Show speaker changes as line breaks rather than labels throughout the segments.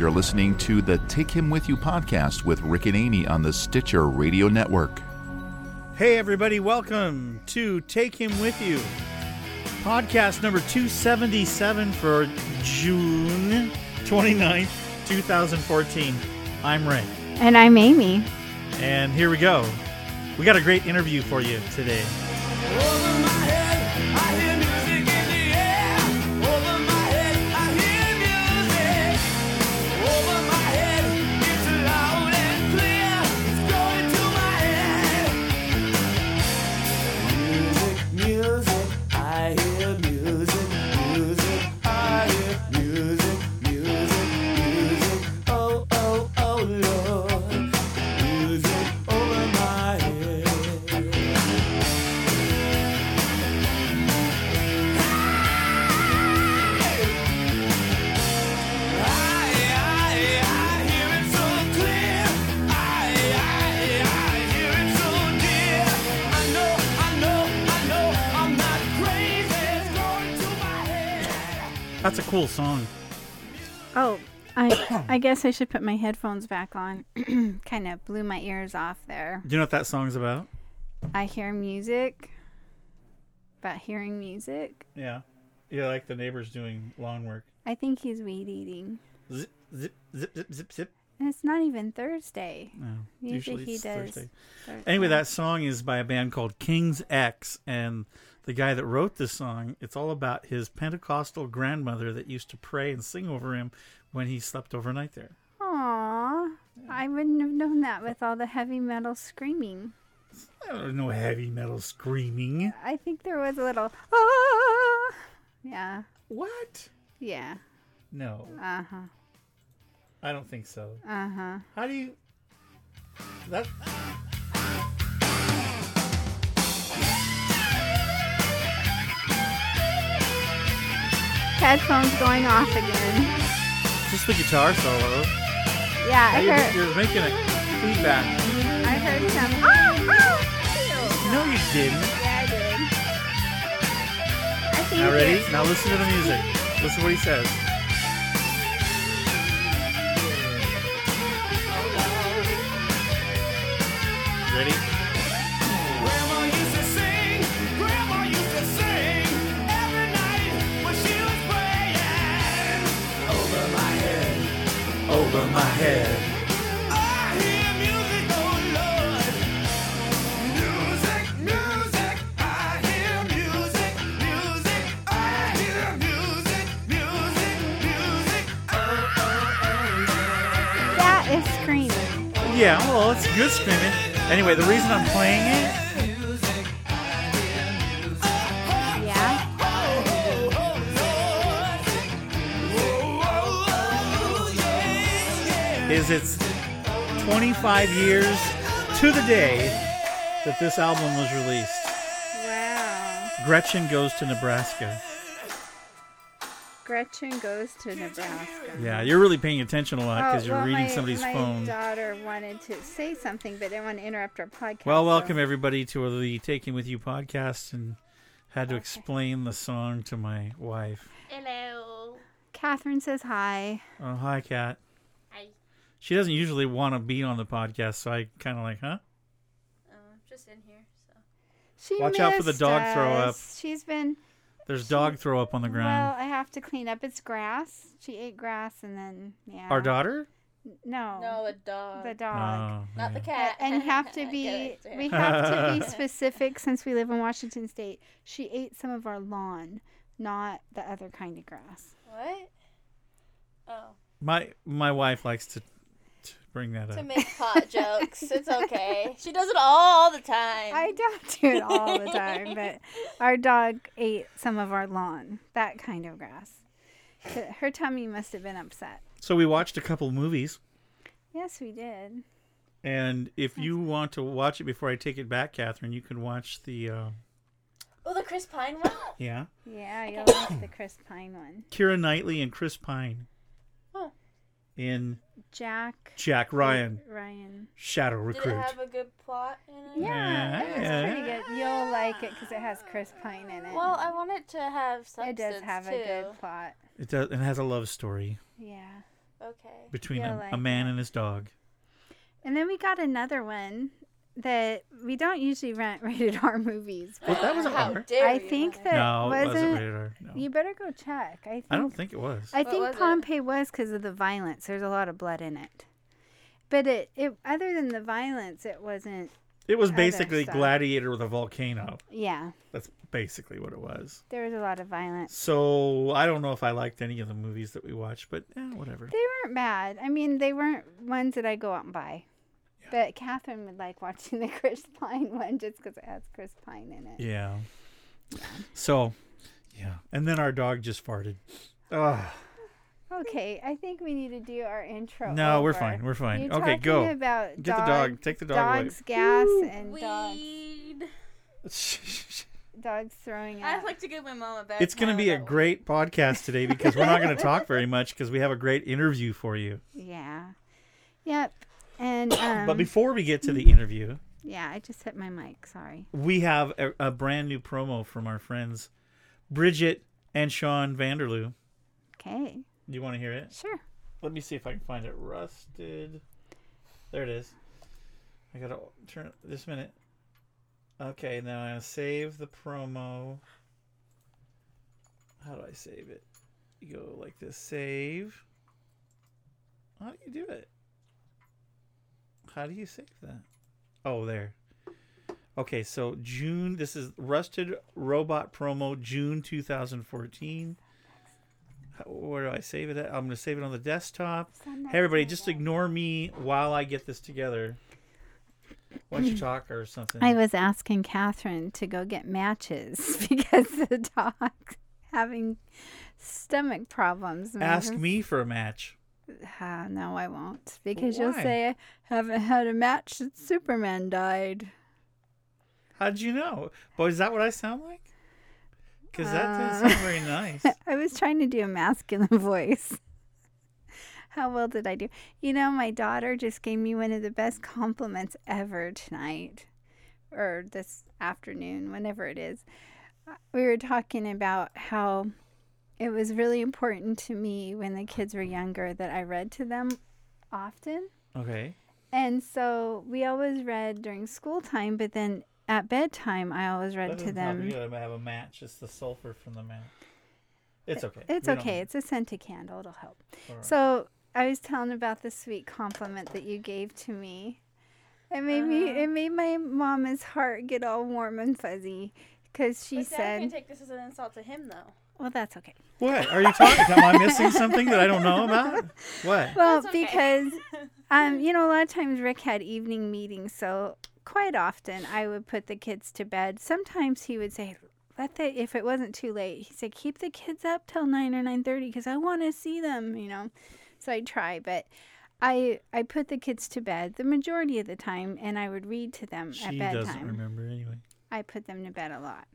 You're listening to the Take Him With You podcast with Rick and Amy on the Stitcher Radio Network.
Hey, everybody, welcome to Take Him With You, podcast number 277 for June 29th, 2014. I'm Rick.
And I'm Amy.
and here we go. We got a great interview for you today. Cool song.
Oh, I I guess I should put my headphones back on. kind of blew my ears off there.
Do you know what that song's about?
I hear music. About hearing music.
Yeah. Yeah, like the neighbors doing lawn work.
I think he's weed eating.
Zip, zip, zip, zip, zip, zip.
And it's not even Thursday.
Oh, no,
Usually, he
it's
does.
Thursday.
Thursday.
Anyway, that song is by a band called King's X, and the guy that wrote this song, it's all about his Pentecostal grandmother that used to pray and sing over him when he slept overnight there.
Aw, I wouldn't have known that with all the heavy metal screaming.
I don't heavy metal screaming.
I think there was a little. Ah! Yeah.
What?
Yeah.
No,
Uh huh.
I don't think so.
Uh huh.
How do you? That
Headphones going off again.
just the guitar solo.
Yeah, I
You're,
heard.
you're making a feedback.
I heard some. Oh, oh,
No, you didn't.
Yeah, I did. I think
Now ready? Now listen to the music. Listen to what he says. Ready?
Over my head. I hear music, oh Lord. Music, music, I hear music, music, I hear music, music, music. Oh, oh, oh,
That is screaming.
Yeah, well, it's good screaming. Anyway, the reason I'm playing it is it's 25 years to the day that this album was released.
Wow.
Gretchen goes to Nebraska.
Gretchen goes to Nebraska.
Yeah, you're really paying attention a lot because
Oh,
you're
well,
reading
my,
somebody's
my
phone.
My daughter wanted to say something, but didn't want to interrupt our podcast.
Well,
so-
welcome everybody to the Take Him With You podcast, and had to explain the song to my wife.
Hello.
Catherine says hi.
Oh, hi, Kat.
Hi.
She doesn't usually want to be on the podcast, so I kind of like, huh?
Uh, just in here. So.
She
Watch out for the
missed
dog throw up.
She's been.
There's dog throw up on the ground.
Well,
ground.
I have to clean up. It's grass. She ate grass and then yeah.
Our daughter?
No.
No, the dog.
the dog.
Oh,
Not the cat.
and you have to be we have to be specific since we live in Washington State. She ate some of our lawn, not the other kind of grass.
What? Oh.
My my wife likes to, to bring that
To
up.
To make pot jokes. It's okay. She does it all the time.
I don't do it all the time, but our dog ate some of our lawn, that kind of grass. Her tummy must have been upset.
So we watched a couple movies,
Yes, we did.
and if you want to watch it before I take it back, Catherine, you can watch the uh,
oh, the Chris Pine one?
yeah
Yeah, you'll like the Chris Pine one.
Keira Knightley and Chris Pine. In
Jack
Jack Ryan
Ryan.
Shadow
Did
Recruit.
it have a good plot in it?
Yeah, it's
Yeah.
pretty good. You'll like it because it has Chris Pine in it.
Well, I want it to have
it does have
too.
a good plot.
It does. It has a love story.
Yeah.
Okay.
between a,
like
a man
it.
and his dog.
And then we got another one that we don't usually rent rated R movies.
Well, that was
How
R.
dare
I
you,
think
Mother.
that
No, it
wasn't.
wasn't rated R. No.
You better go check. I think.
I don't think it was.
I
What
think
was it?
Pompeii was because of the violence. There's a lot of blood in it. But it, it other than the violence, it wasn't.
it was basically
stuff.
Gladiator with a volcano.
Yeah,
That's basically what it was.
there was a lot of violence.
So I don't know if I liked any of the movies that we watched, but eh, whatever.
They weren't bad. I mean, they weren't ones that I go out and buy. But Catherine would like watching the Chris Pine one just because it has Chris Pine in it.
Yeah. So, yeah. And then our dog just farted. Ugh.
Okay, I think we need to do our intro.
No, we're fine. We're fine.
You're
okay, go.
About
Get the dog. Take the dog away.
Dogs, gas, and dogs.
Weed.
Dogs throwing
I'd like to give my mom a bad
It's going to be a
about
great podcast today because we're not going to talk very much because we have a great interview for you.
Yeah. Yep. And um,
But before we get to the interview,
yeah, I just hit my mic. Sorry.
we have a, a brand new promo from our friends Bridget and Sean Vanderloo.
Okay.
Do you want to hear it?
Sure.
Let me see if I can find it. Rusted. There it is. I gotta turn this minute. Okay, now I'm gonna save the promo. How do I save it? You go like this. Save. How do you do it? How do you save that? Oh, there. Okay, so June. This is Rusted Robot promo June 2014. How- Where do I save it at? I'm gonna save it on the desktop. Hey, everybody, just ignore me while I get this together. Why don't you talk or something?
I was asking Catherine to go get matches because the dog's having stomach problems.
Ask me for a match.
Ah, no, I won't. Because you'll say, I haven't had a match since Superman died.
How'd you know? Boy, is that what I sound like? Because that doesn't
Uh,
sound very nice.
I was trying to do a masculine voice. How well did I do? You know, my daughter just gave me one of the best compliments ever tonight or this afternoon, whenever it is. Uh, We were talking about how it was really important to me when the kids were younger that I read to them often.
Okay.
And so we always read during school time, but then at bedtime, I always read
That
to
doesn't help.
them.
You gotta have a match. It's the sulfur from the match. It's okay.
It's
We don't-
okay. It's a scented candle. It'll help.
all right.
So I was telling about the sweet compliment that you gave to me. It made me.
Uh-huh.
It made my mama's heart get all warm and fuzzy because she
But Dad can
said,
take this as an insult to him, though.
"Well, that's okay."
What are you talking? Am I missing something that I don't know about? What?
Well,
okay.
because um, you know, a lot of times Rick had evening meetings, so quite often I would put the kids to bed. Sometimes he would say, "Let the if it wasn't too late," he said, "Keep the kids up till nine or nine thirty because I want to see them." You know, so I try, but. I, I put the kids to bed the majority of the time and I would read to them at bedtime.
She
bedtime.
doesn't remember anyway.
I put them to bed a lot.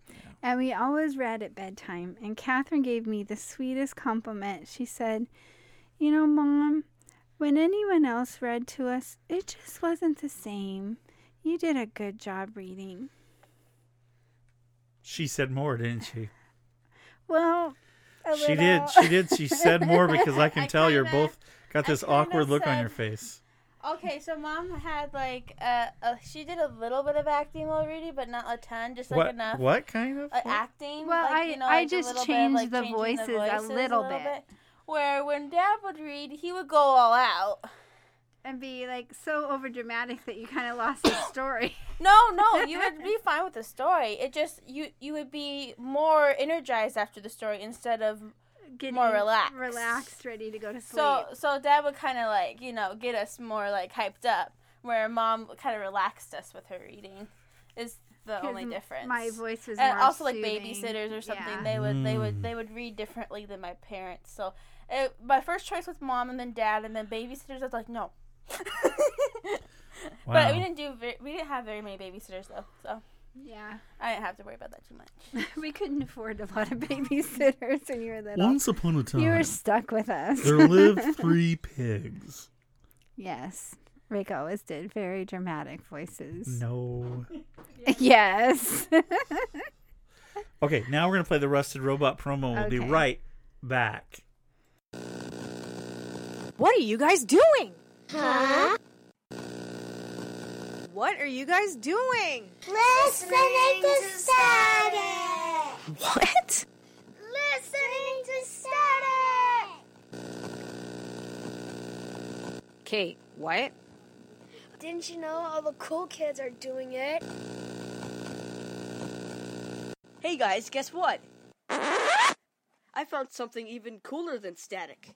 And we always read at bedtime. And Catherine gave me the sweetest compliment. She said, You know, Mom, when anyone else read to us, it just wasn't the same. You did a good job reading.
She said more, didn't she?
Well,
She did. She did. She said more because I can
I
tell you're both got this awkward look on your face.
Okay, so mom had like uh, uh she did a little bit of acting already, but not a ton, just like
What?
enough.
What kind of?
Uh, acting.
Well,
like,
I-
you know,
I
like
just
little bit of,
changed
like,
the
changing
voices a little bit.
Where when Dad would read, he would go all out.
and be like so over dramatic that you kind of lost the story.
No, no, you would be fine with the story. It just you you would be more energized after the story instead of
Getting
More relaxed.
relaxed, ready to go to sleep.
so so. Dad would kind of like you know get us more like hyped up, where Mom kind of relaxed us with her reading. Is the only difference.
My voice was
and
more
also like babysitters or something
Yeah.
they would they
Mm.
would they would read differently than my parents so it, my first choice was mom and then dad and then babysitters i was like no but we didn't do very, we didn't have very many babysitters though so
Yeah,
i didn't have to worry about that too much
we couldn't afford a lot of babysitters when you were little.
Once upon a time,
You were stuck with us.
there lived three pigs.
yes, Rick always did very dramatic voices.
No.
yes.
Okay, now we're gonna play the Rusted Robot promo. We'll be right back.
What are you guys doing? Huh? What are you guys doing?
Listening to static.
What?
Listening to static.
Kate, what?
Didn't you know all the cool kids are doing it?
Hey guys, guess what? I found something even cooler than static.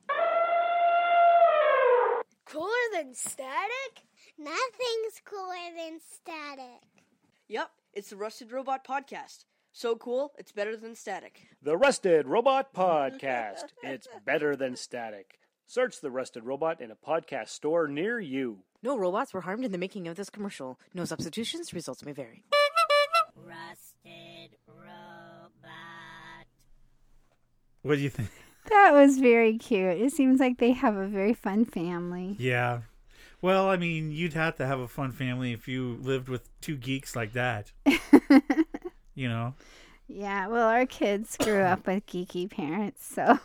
Cooler than static? Nothing's cooler than static.
Yep, it's the Rusted Robot Podcast. So cool, it's better than static.
The Rusted Robot Podcast. It's better than static. Search The Rusted Robot in a podcast store near you.
No robots were harmed in the making of this commercial. No substitutions. Results may vary.
Rusted robot.
What do you think?
That was very cute. It seems like they have a very fun family.
Yeah. Well, I mean, you'd have to have a fun family if you lived with two geeks like that. you know.
Yeah, well, our kids grew up with geeky parents, so.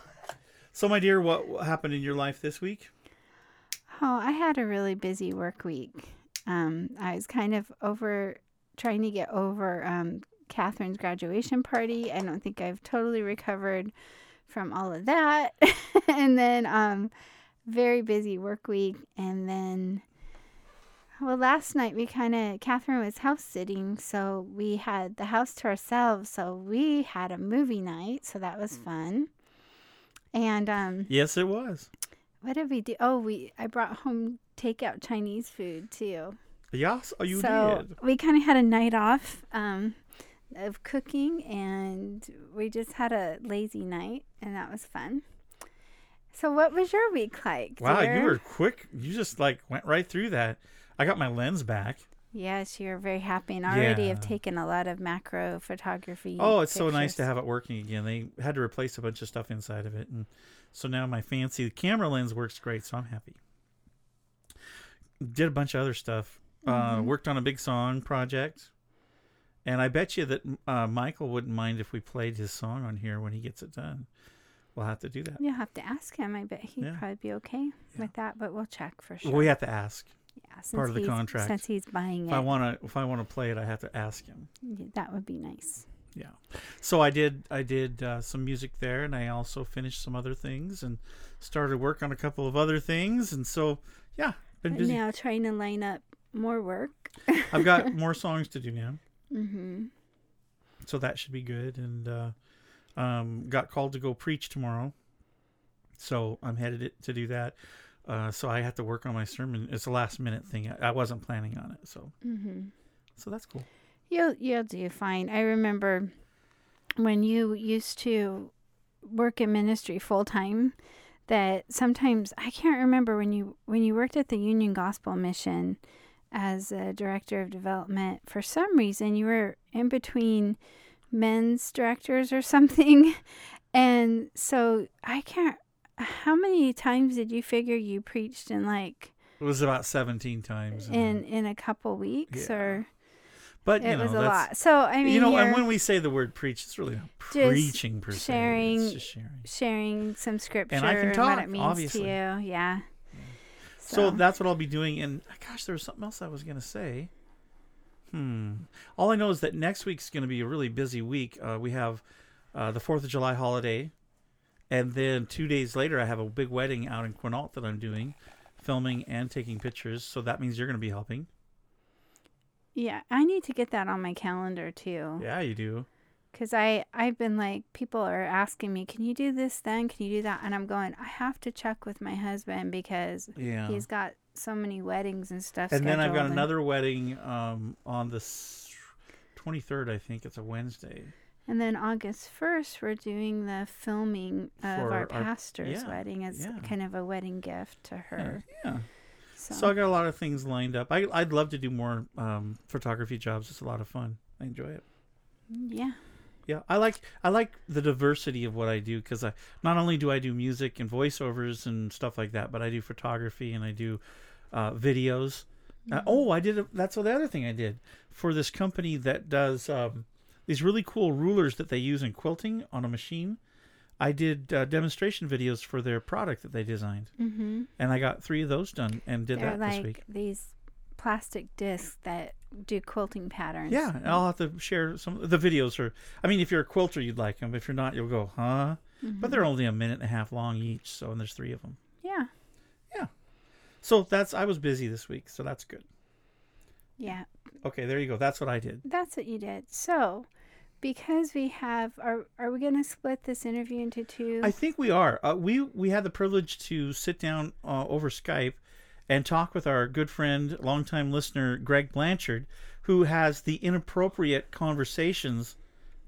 So, my dear, what what happened in your life this week?
Oh, I had a really busy work week. Um, I was kind of over trying to get over um, Catherine's graduation party. I don't think I've totally recovered from all of that. and then, um, very busy work week. And then, well, last night we kind of, Catherine was house sitting. So we had the house to ourselves. So we had a movie night. So that was fun. And, um,
Yes, it was.
what did we do? Oh, we I brought home takeout Chinese food too.
Yes, oh, you
so
did.
we kind of had a night off um, of cooking, and we just had a lazy night, and that was fun. So, what was your week like?
Wow,
dear?
you were quick. You just like went right through that. I got my lens back.
Yes, you're very happy, and already have taken a lot of macro photography.
Oh, it's so nice to have it working again. They had to replace a bunch of stuff inside of it, and so now my fancy camera lens works great. So I'm happy. Did a bunch of other stuff. Uh,
Mhm.
worked on a big song project, and I bet you that uh, Michael wouldn't mind if we played his song on here when he gets it done. We'll have to do that.
You'll have to ask him. I bet he'd
Yeah.
probably be okay with that, but we'll check for sure.
Well, we have to ask.
yeah, since
part of the
he's-
contract.
Since he's buying
If
it,
I want to, if I want to play it, I have to ask him.
Yeah, that would be nice.
Yeah. So I did I did uh, some music there and I also finished some other things and started work on a couple of other things and so yeah, been
But
busy.
now trying to line up more work.
I've got more songs to do now.
hmm
So that should be good and uh um got called to go preach tomorrow. So I'm headed to do that. Uh so I have to work on my sermon. It's a last minute thing. I, I wasn't planning on it. So
hmm
so that's cool.
You'll you'll do fine. I remember when you used to work in ministry full time. That sometimes I can't remember when you when you worked at the Union Gospel Mission as a director of development. For some reason, you were in between men's directors or something, and so I can't. How many times did you figure you preached in like
It was about 17 times. and-
in in a couple weeks
Yeah.
or
but you
it
know,
was a lot. So I mean,
you know, and when we say the word preach, it's really preaching per se.
sharing,
just sharing.
sharing some scripture
And I can
what
talk,
it means
obviously.
to you. Yeah.
So. that's what I'll be doing. And gosh, there was something else I was going to say. Hmm. All I know is that next week's going to be a really busy week. Uh, we have uh, the Fourth of July holiday, and then two days later, I have a big wedding out in Quinault that I'm doing, filming and taking pictures. So that means you're going to be helping.
yeah, I need to get that on my calendar too.
Yeah, you do.
Cause I I've been like people are asking me, can you do this then? Can you do that? And I'm going, I have to check with my husband because
Yeah.
he's got so many weddings and stuff.
and then I've got another wedding um, on the 23rd. I think it's a Wednesday.
And then August 1st, we're doing the filming of our
our-
pastor's
yeah,
wedding as
yeah.
kind of a wedding gift to her.
Yeah.
So,
So I got a lot of things lined up. I, I'd love to do more um, photography jobs. It's a lot of fun. I enjoy it.
yeah.
Yeah, I like I like the diversity of what I do because I not only do I do music and voiceovers and stuff like that, but I do photography and I do uh, videos. Uh, oh, I did. A, that's the other thing I did for this company that does um, these really cool rulers that they use in quilting on a machine. I did uh, demonstration videos for their product that they designed,
Mm-hmm.
and I got three of those done and did
They're
that this week.
these plastic discs that do quilting patterns.
Yeah, and I'll have to share some the videos. Are I mean, if you're a quilter, you'd like them. If you're not, you'll go, huh? But they're only a minute and a half long each, so and there's three of them.
Yeah. Yeah.
So that's I was busy this week, so that's good.
Yeah.
Okay, there you go. That's what I did.
That's what you did. So, because we have, are are we going to split this interview into two?
I think we are. Uh, we we had the privilege to sit down uh, over Skype and talk with our good friend, longtime listener Greg Blanchard, who has the Inappropriate Conversations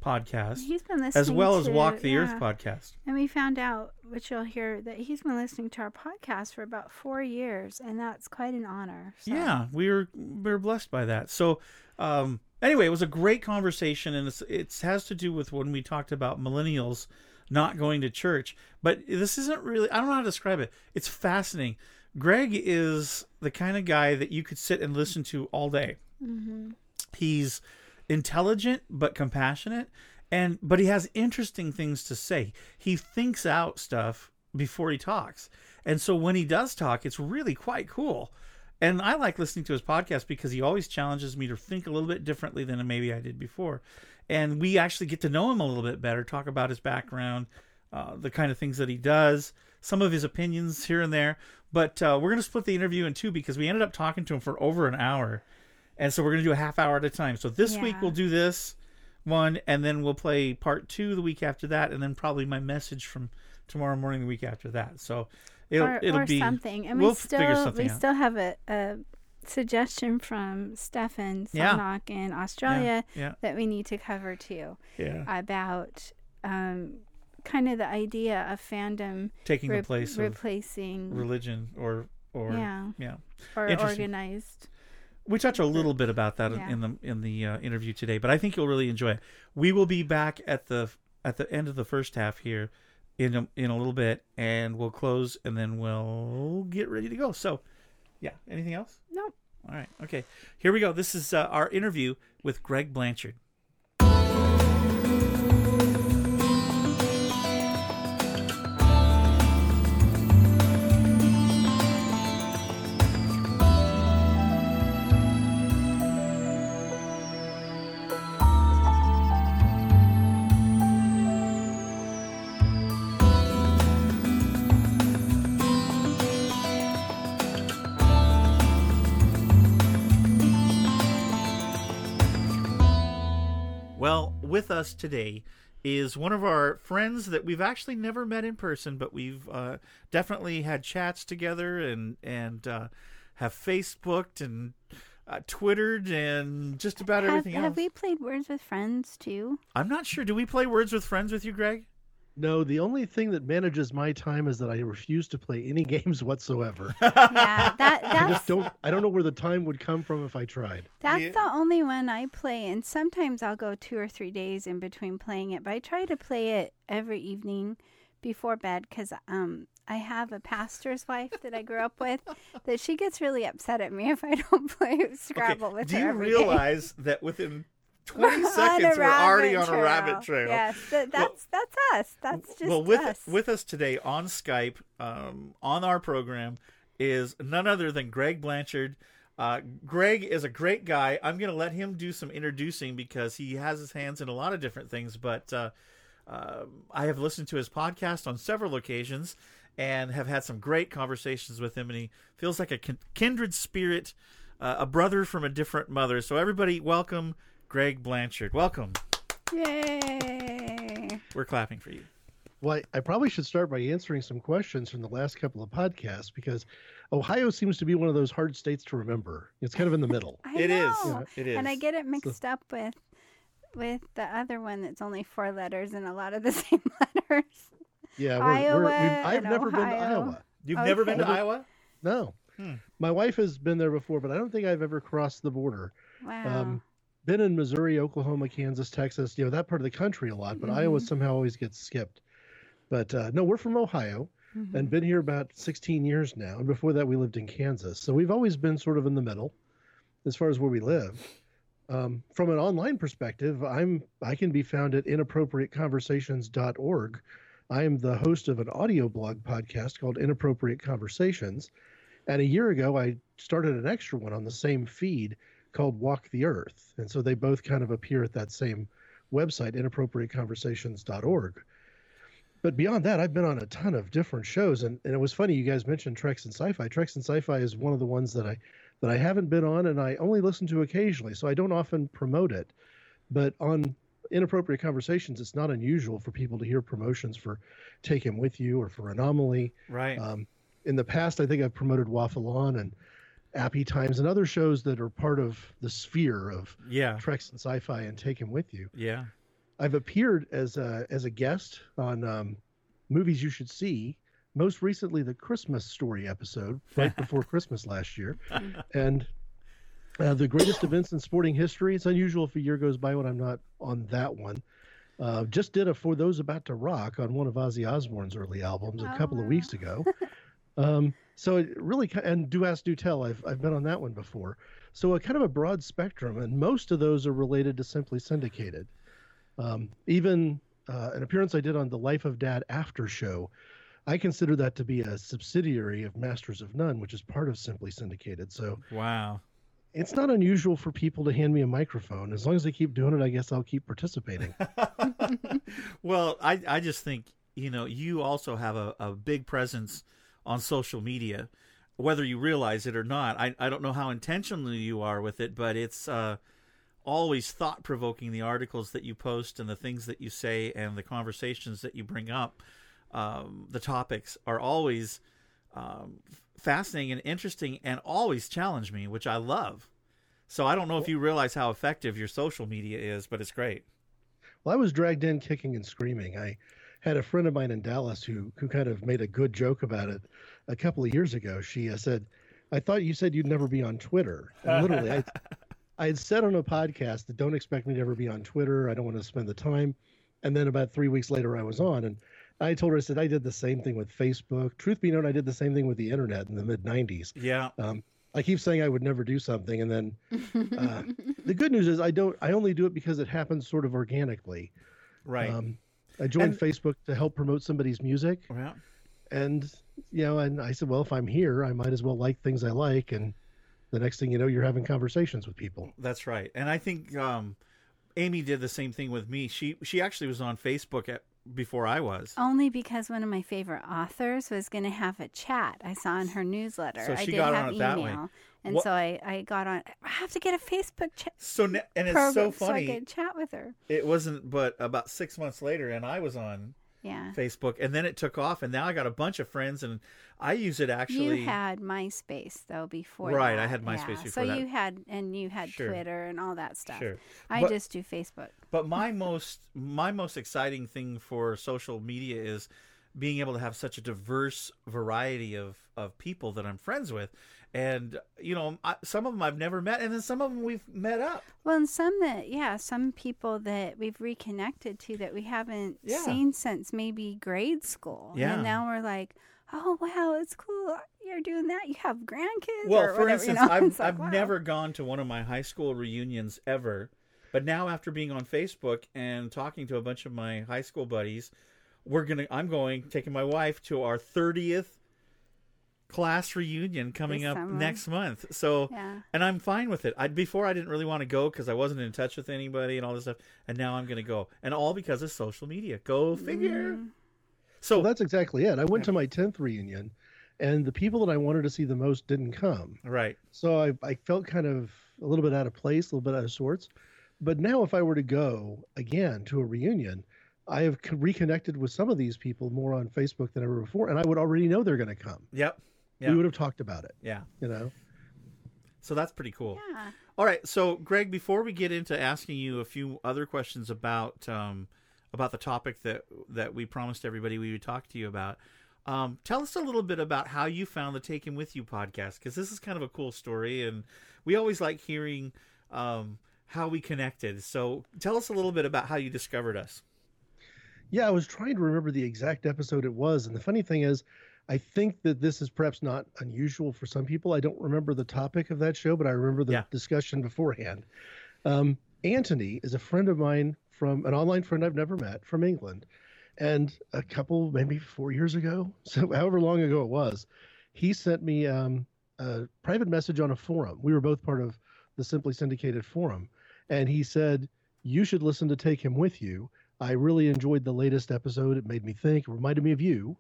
podcast,
He's been listening
as well as
to-
Walk the Earth podcast.
And we found out, which you'll hear, that he's been listening to our podcast for about four years, and that's quite an honor. So.
Yeah, we were we were blessed by that. So, um, anyway, it was a great conversation, and it's it has to do with when we talked about millennials not going to church. But this isn't really I don't know how to describe it. It's fascinating. Greg is the kind of guy that you could sit and listen to all day.
Mm-hmm.
He's intelligent but compassionate and but he has interesting things to say. He thinks out stuff before he talks. And so when he does talk, it's really quite cool. And I like listening to his podcast because he always challenges me to think a little bit differently than maybe I did before. And we actually get to know him a little bit better, talk about his background, uh, the kind of things that he does, some of his opinions here and there. But uh, we're going to split the interview in two because we ended up talking to him for over an hour. And so we're going to do a half hour at a time. So this week we'll do this one, and then we'll play part two the week after that, and then probably my message from tomorrow morning the week after that. So it'll
or,
it'll
or
be
something. And
we'll
we still
figure something
we
out.
still have a, a suggestion from Stefan
Yeah.
In Australia
yeah.
that we need to cover too
yeah
about um, kind of the idea of fandom
taking the
re-
place of
replacing
religion or or
Yeah.
yeah.
or organized.
We touch a little bit about that in-
Yeah.
in the in the uh, interview today, but I think you'll really enjoy it. We will be back at the at the end of the first half here in a, in a little bit, and we'll close, and then we'll get ready to go. So, yeah. Anything else?
Nope.
All right. Okay. Here we go. This is uh, our interview with Greg Blanchard. With us today is one of our friends that we've actually never met in person, but we've uh, definitely had chats together and and uh, have Facebooked and uh, Twittered and just about
Have,
everything
have
else.
Have we played Words with Friends too?
I'm not sure. Do we play Words with Friends with you, Greg?
No, the only thing that manages my time is that I refuse to play any games whatsoever.
Yeah, that
I just don't. I don't know where the time would come from if I tried.
That's
Yeah.
the only one I play, and sometimes I'll go two or three days in between playing it. But I try to play it every evening before bed because um, I have a pastor's wife that I grew up with that she gets really upset at me if I don't play Scrabble with
Do
her.
Do you
every day.
realize that within 20
On a
seconds we're already on a rabbit trail?
Yes, th- that's that's us. That's just
well, with
us.
with us today on Skype, um, on our program, is none other than Greg Blanchard. Uh, Greg is a great guy. I'm going to let him do some introducing because he has his hands in a lot of different things. But uh, uh, I have listened to his podcast on several occasions and have had some great conversations with him. And he feels like a kindred spirit, uh, a brother from a different mother. So everybody, welcome Greg Blanchard. Welcome.
Yay!
We're clapping for you.
Well, I I probably should start by answering some questions from the last couple of podcasts because Ohio seems to be one of those hard states to remember. It's kind of in the middle.
I
It is.
know.
It is.
And I get it mixed up with with the other one that's only four letters and a lot of the same letters.
Yeah, we're, we're,
Iowa
we've, I've
and
never been to Iowa.
You've never been to
Okay.
Iowa?
No,
Hmm.
my wife has been there before, but I don't think I've ever crossed the border.
Wow.
Um, been in Missouri, Oklahoma, Kansas, Texas, you know that part of the country a lot, but Iowa
Mhm.
somehow always gets skipped. But uh, no, we're from Ohio
Mhm.
and been here about 16 years now. And before that, we lived in Kansas, so we've always been sort of in the middle as far as where we live. Um, from an online perspective, I'm I can be found at inappropriateconversations.org. I am the host of an audio blog podcast called Inappropriate Conversations. And a year ago, I started an extra one on the same feed called Walk the Earth. And so they both kind of appear at that same website, inappropriateconversations.org. But beyond that, I've been on a ton of different shows. And, and it was funny, you guys mentioned Treks and Sci-Fi. Treks and Sci-Fi is one of the ones that I that I haven't been on and I only listen to occasionally. So I don't often promote it. But on inappropriate conversations, it's not unusual for people to hear promotions for Take Him With You or for Anomaly.
Right.
Um, in the past, I think I've promoted Waffle On and Appy Times and other shows that are part of the sphere of
Yeah.
Treks and Sci-Fi and Take Him With You.
Yeah.
I've appeared as a as a guest on um, movies you should see. Most recently, the Christmas Story episode right before Christmas last year, and uh, the greatest events in sporting history. It's unusual if a year goes by when I'm not on that one. Uh, just did a For Those About to Rock on one of Ozzy Osbourne's early albums a couple of weeks ago. um, so it really, and Do Ask, Do Tell, I've, I've been on that one before. So a kind of a broad spectrum, and most of those are related to Simply Syndicated. Um, even uh, an appearance I did on the Life of Dad after show, I consider that to be a subsidiary of Masters of None, which is part of Simply Syndicated. So
Wow.
it's not unusual for people to hand me a microphone. As long as they keep doing it, I guess I'll keep participating.
Well, I I just think you know you also have a, a big presence on social media, whether you realize it or not. I I don't know how intentional you are with it, but it's uh, always thought provoking. The articles that you post and the things that you say and the conversations that you bring up, um, the topics are always um, fascinating and interesting, and always challenge me, which I love. So I don't know if you realize how effective your social media is, but it's great.
Well, I was dragged in kicking and screaming. I had a friend of mine in Dallas who who kind of made a good joke about it a couple of years ago. She uh, said, "I thought you said you'd never be on Twitter." And literally, I, I had said on a podcast that don't expect me to ever be on Twitter. I don't want to spend the time. And then about three weeks later, I was on, and I told her I said I did the same thing with Facebook. Truth be known, I did the same thing with the internet in the mid '90s.
Yeah.
Um, I keep saying I would never do something, and then uh, the good news is I don't. I only do it because it happens sort of organically.
Right.
Um, I joined
And-
Facebook to help promote somebody's music,
Yeah.
and you know, and I said, well, if I'm here, I might as well like things I like, and the next thing you know, you're having conversations with people.
That's right. And I think um, Amy did the same thing with me. She she actually was on Facebook at, before I was.
Only because one of my favorite authors was going to have a chat. I saw in her newsletter.
So
I
she
did
got
have
on it
email,
that way.
and
What-
so I, I got on. I have to get a Facebook chat.
So and it's so
so I
funny.
could chat with her.
it wasn't but about six months later, and I was on
Yeah.
Facebook, and then it took off, and now I got a bunch of friends, and I use it actually.
you had MySpace though before.
Right, I had MySpace
yeah.
before
So
that.
you had and you had
Sure.
Twitter and all that stuff.
Sure.
I
But-
just do Facebook.
But my most my most exciting thing for social media is being able to have such a diverse variety of of people that I'm friends with, and you know, I, some of them I've never met, and then some of them we've met up.
Well, and some that, yeah, some people that we've reconnected to that we haven't
Yeah.
seen since maybe grade school.
Yeah.
And now we're like, oh, wow, it's cool. You're doing that. You have grandkids.
Well,
or
for
whatever, you
instance,
know?
I've
like,
I've
wow.
never gone to one of my high school reunions ever, but now after being on Facebook and talking to a bunch of my high school buddies, we're gonna I'm going taking my wife to our thirtieth class reunion coming
This
up
summer.
next month. So
Yeah.
and I'm fine with it. I before I didn't really want to go because I wasn't in touch with anybody and all this stuff, and now I'm gonna go, and all because of social media. Go figure.
Mm-hmm.
So
Well, that's exactly it. I went to my 10th reunion, and the people that I wanted to see the most didn't come.
right,
So I, I felt kind of a little bit out of place, a little bit out of sorts. But now, if I were to go again to a reunion, I have reconnected with some of these people more on Facebook than ever before, and I would already know they're going to come.
yep, yeah,
We would have talked about it,
yeah.
you know.
So that's pretty cool.
Yeah.
All right, so Greg, before we get into asking you a few other questions about um, about the topic that that we promised everybody we would talk to you about, um, tell us a little bit about how you found the Take Him With You podcast because this is kind of a cool story, and we always like hearing um, how we connected. So tell us a little bit about how you discovered us.
Yeah, I was trying to remember the exact episode it was, and the funny thing is, I think that this is perhaps not unusual for some people. I don't remember the topic of that show, but I remember the
Yeah.
discussion beforehand. Um, Anthony is a friend of mine from an online friend I've never met from England, And a couple, maybe four years ago, so however long ago it was, he sent me um, a private message on a forum. We were both part of the Simply Syndicated forum. And he said, You should listen to Take Him With You. I really enjoyed the latest episode. It made me think, it reminded me of you.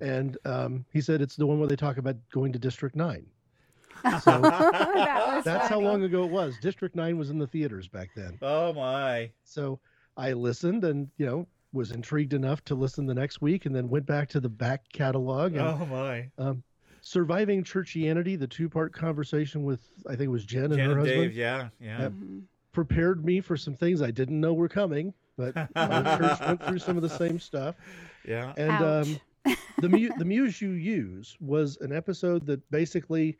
And um, he said, It's the one where they talk about going to District 9. So
That was
that's how long ago it was. District 9 was in the theaters back then.
Oh my.
So I listened and, you know, was intrigued enough to listen the next week and then went back to the back catalog and
Oh my.
um, Surviving Churchianity, the two part conversation with, I think it was Jen and
Jen
her
and
husband,
Dave, yeah, yeah.
Yep. prepared me for some things I didn't know were coming, but our church went through some of the same stuff.
Yeah.
And um, the, mu- the Muse You Use was an episode that basically,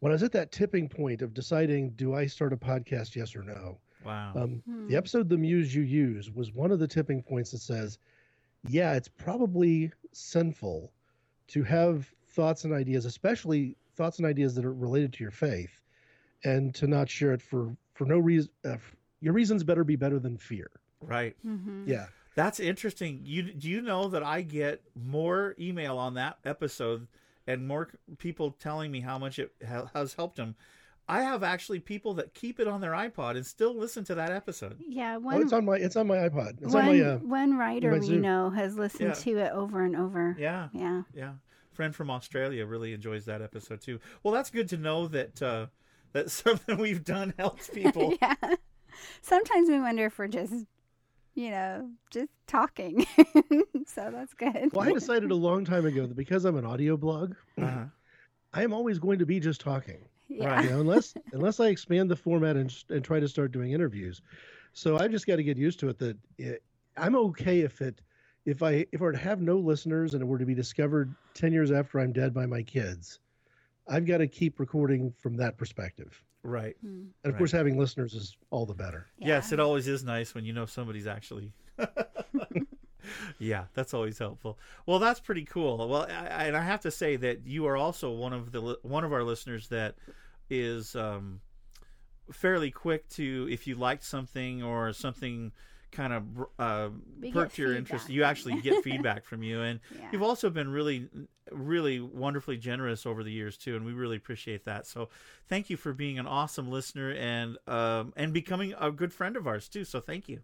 when I was at that tipping point of deciding, do I start a podcast, yes or no?
Wow.
Um,
Hmm.
The episode The Muse You Use was one of the tipping points that says, yeah, it's probably sinful to have thoughts and ideas, especially thoughts and ideas that are related to your faith, and to not share it for for no reason. Uh, your reasons better be better than fear.
Right.
Mhm.
Yeah.
That's interesting. You do you know that I get more email on that episode and more people telling me how much it ha- has helped them. I have actually people that keep it on their iPod and still listen to that episode.
Yeah,
Oh,
one
it's on my it's on my iPod. It's
one,
on my uh,
one writer
my
we know has listened
Yeah.
to it over and over.
Yeah.
Yeah.
Yeah. Friend from Australia really enjoys that episode too. Well, that's good to know that uh that something we've done helps people.
yeah. Sometimes we wonder if we're just, you know, just talking. so that's good.
Well, I decided a long time ago that because I'm an audio blog,
Uh-huh.
I am always going to be just talking.
Yeah.
You know, unless unless I expand the format and and try to start doing interviews. So I've just got to get used to it. That it, I'm okay if it if I if I were to have no listeners and it were to be discovered ten years after I'm dead by my kids, I've got to keep recording from that perspective.
Right.
Hmm.
And of course, having listeners is all the better.
Yes, it always is nice when you know somebody's actually. yeah, that's always helpful. Well, that's pretty cool. Well, I, and I have to say that you are also one of the one of our listeners that is um, fairly quick to if you liked something or something kind of uh,
We
perked
get
your interest, you actually get feedback from you, and
Yeah.
you've also been really, really wonderfully generous over the years too, and we really appreciate that. So, thank you for being an awesome listener and um, and becoming a good friend of ours too. So, thank you.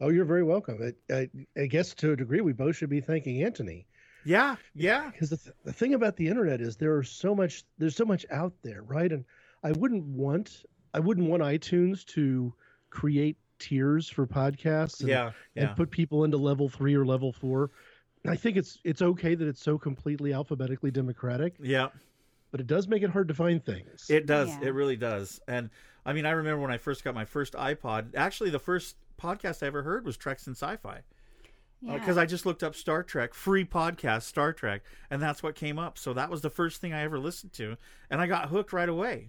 Oh, you're very welcome. I, I, I guess to a degree, we both should be thanking Anthony.
Yeah, yeah.
Because the, th- the thing about the internet is there are so much there's so much out there, right? And I wouldn't want I wouldn't want iTunes to create tiers for podcasts and,
Yeah, yeah.
and put people into level three or level four. I think it's it's okay that it's so completely alphabetically democratic,
Yeah,
but it does make it hard to find things.
it does.
Yeah.
It really does. And I mean, I remember when I first got my first iPod. Actually, the first podcast I ever heard was Treks and Sci-Fi.
Uh, yeah.
because I just looked up Star Trek free podcast Star Trek, and that's what came up. So that was the first thing I ever listened to, and I got hooked right away.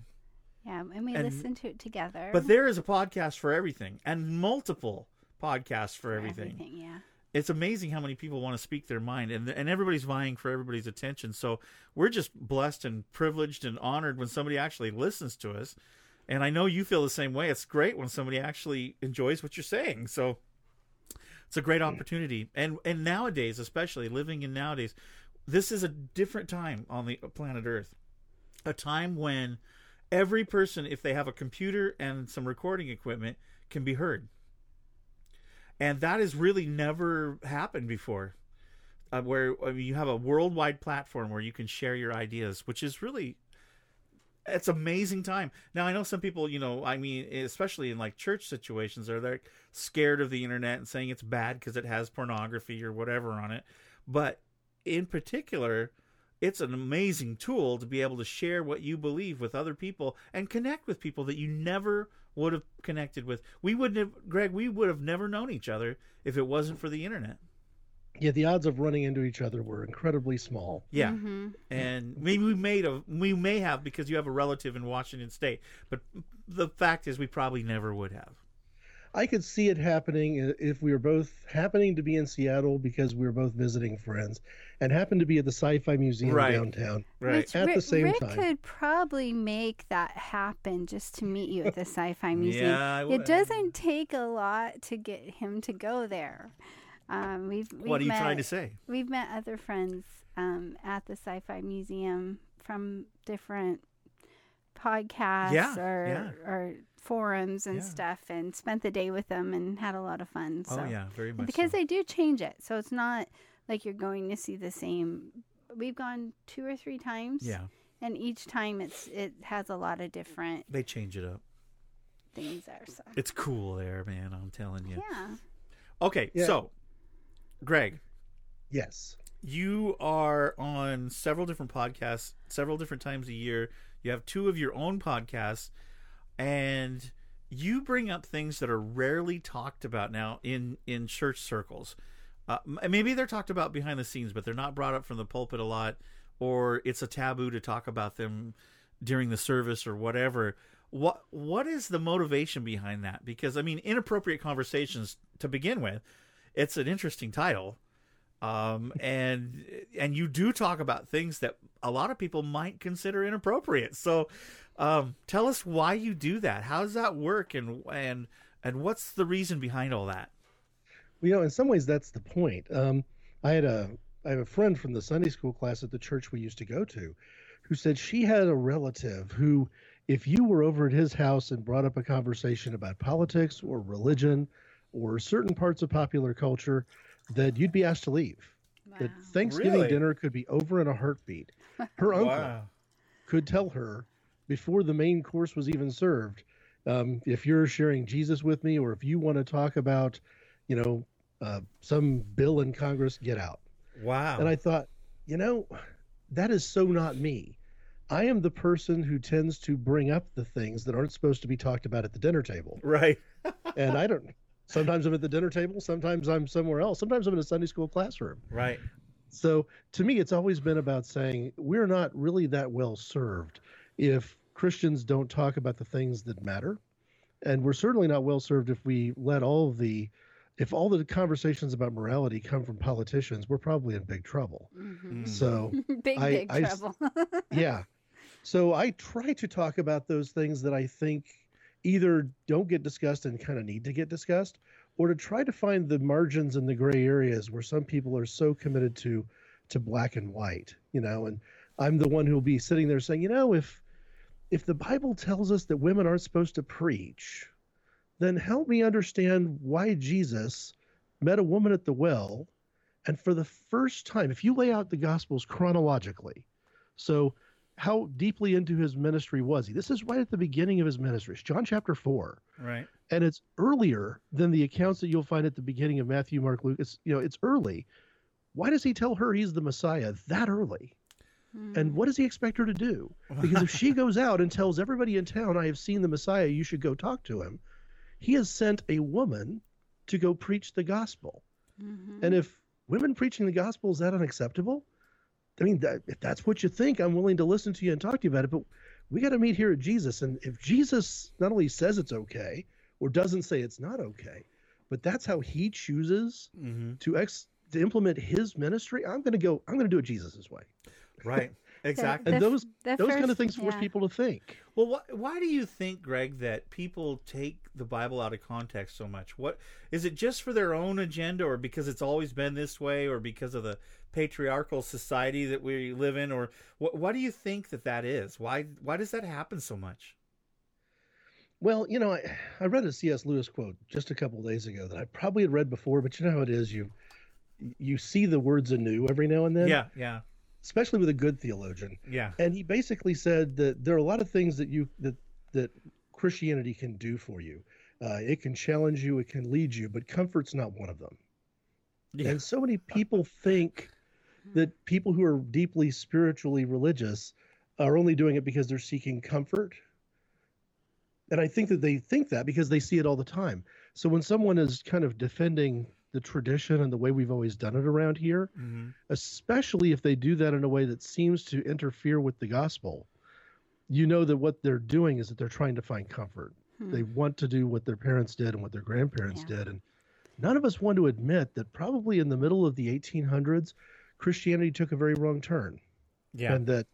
Yeah, and we
and-
listened to it together.
But there is a podcast for everything, and multiple podcasts for,
For
everything.
everything, yeah.
It's amazing how many people want to speak their mind, and and everybody's vying for everybody's attention. So we're just blessed and privileged and honored when somebody actually listens to us. And I know you feel the same way. It's great when somebody actually enjoys what you're saying. So it's a great mm. opportunity. And and nowadays, especially living in nowadays, this is a different time on the planet Earth. A time when every person, if they have a computer and some recording equipment, can be heard. And that has really never happened before. Uh, where I mean, you have a worldwide platform where you can share your ideas, which is really it's amazing time. Now I know some people, you know, I mean, especially in like church situations, are they're scared of the internet and saying it's bad because it has pornography or whatever on it. But in particular, it's an amazing tool to be able to share what you believe with other people and connect with people that you never would have connected with. We wouldn't have, Greg, we would have never known each other if it wasn't for the internet.
Yeah, the odds of running into each other were incredibly small.
Yeah,
Mm-hmm.
and maybe we made a we may have because you have a relative in Washington State, but the fact is we probably never would have.
I could see it happening if we were both happening to be in Seattle because we were both visiting friends and happened to be at the Sci-Fi Museum
Right.
downtown.
Which
At
Rick,
the same
Rick
time.
could probably make that happen just to meet you at the Sci-Fi Museum.
Yeah, I
it doesn't take a lot to get him to go there. Um, we've, we've
What are you
met,
trying to say?
We've met other friends um, at the Sci-Fi Museum from different podcasts
Yeah,
or
yeah.
or forums and
Yeah.
stuff, and spent the day with them and had a lot of fun.
Oh, yeah, very much
because
so.
they do change it, so it's not like you're going to see the same. We've gone two or three times.
Yeah.
And each time it's it has a lot of different
They change it up.
things there. So
It's cool there, man. I'm telling you.
yeah.
Okay,
Yeah.
so Greg,
Yes.
you are on several different podcasts, several different times a year. You have two of your own podcasts, and you bring up things that are rarely talked about now in in church circles. Uh, maybe they're talked about behind the scenes, but they're not brought up from the pulpit a lot, or it's a taboo to talk about them during the service or whatever. What what is the motivation behind that? Because I mean, inappropriate conversations to begin with. It's an interesting title, um, and and you do talk about things that a lot of people might consider inappropriate. So, um, tell us why you do that. How does that work, and and and what's the reason behind all that?
Well, you know, in some ways, that's the point. Um, I had a I have a friend from the Sunday school class at the church we used to go to, who said she had a relative who, if you were over at his house and brought up a conversation about politics or religion, or certain parts of popular culture, that you'd be asked to leave. That Thanksgiving
Really?
dinner could be over in a heartbeat. Her uncle could tell her before the main course was even served um, if you're sharing jesus with me or if you want to talk about you know uh, some bill in congress get out
Wow.
and i thought you know that is so not me i am the person who tends to bring up the things that aren't supposed to be talked about at the dinner table
right.
and i don't sometimes i'm at the dinner table sometimes i'm somewhere else sometimes i'm in a sunday school classroom
Right.
so to me, it's always been about saying we're not really that well served if Christians don't talk about the things that matter. And we're certainly not well served if we let all of the, if all the conversations about morality come from politicians, we're probably in big trouble.
Mhm.
So,
big
I-
big
I s-
trouble.
yeah. So I try to talk about those things that I think either don't get discussed and kind of need to get discussed, or to try to find the margins and the gray areas where some people are so committed to to black and white, you know, and I'm the one who will be sitting there saying, you know, if if the Bible tells us that women aren't supposed to preach, then help me understand why Jesus met a woman at the well and for the first time, if you lay out the gospels chronologically, so how deeply into his ministry was he? This is right at the beginning of his ministry. It's John chapter 4
Right.
and it's earlier than the accounts that you'll find at the beginning of Matthew, Mark, Luke. It's you know, it's early. Why does he tell her he's the Messiah that early? Hmm. And what does he expect her to do? Because if she goes out and tells everybody in town, I have seen the Messiah, you should go talk to him, he has sent a woman to go preach the gospel. Mm-hmm. And if women preaching the gospel is that unacceptable? I mean, that, if that's what you think, I'm willing to listen to you and talk to you about it. But we got to meet here at Jesus. And if Jesus not only says it's okay or doesn't say it's not okay, but that's how he chooses
Mm-hmm.
to ex to implement his ministry, I'm going to go. I'm going to do it Jesus's way.
Right. Exactly.
And
The-
those
the
those kind of
first-
things force
yeah.
people to think.
Well, wh- why do you think, Greg, that people take the Bible out of context so much? What is it just for their own agenda, or because it's always been this way, or because of the patriarchal society that we live in, or what? Why do you think that that is? Why why does that happen so much?
Well, you know, I, I read a C.S. Lewis quote just a couple of days ago that I probably had read before, but you know how it is. You you see the words anew every now and then.
yeah, yeah,
Especially with a good theologian.
yeah.
And he basically said that there are a lot of things that you that that Christianity can do for you. Uh, it can challenge you, it can lead you, but comfort's not one of them.
Yeah.
And so many people think that people who are deeply spiritually religious are only doing it because they're seeking comfort. And I think that they think that because they see it all the time. So when someone is kind of defending the tradition and the way we've always done it around here,
Mhm.
especially if they do that in a way that seems to interfere with the gospel, you know that what they're doing is that they're trying to find comfort. They want to do what their parents did and what their grandparents
Yeah.
did. And none of us want to admit that probably in the middle of the 1800s, Christianity took a very wrong turn.
Yeah.
And that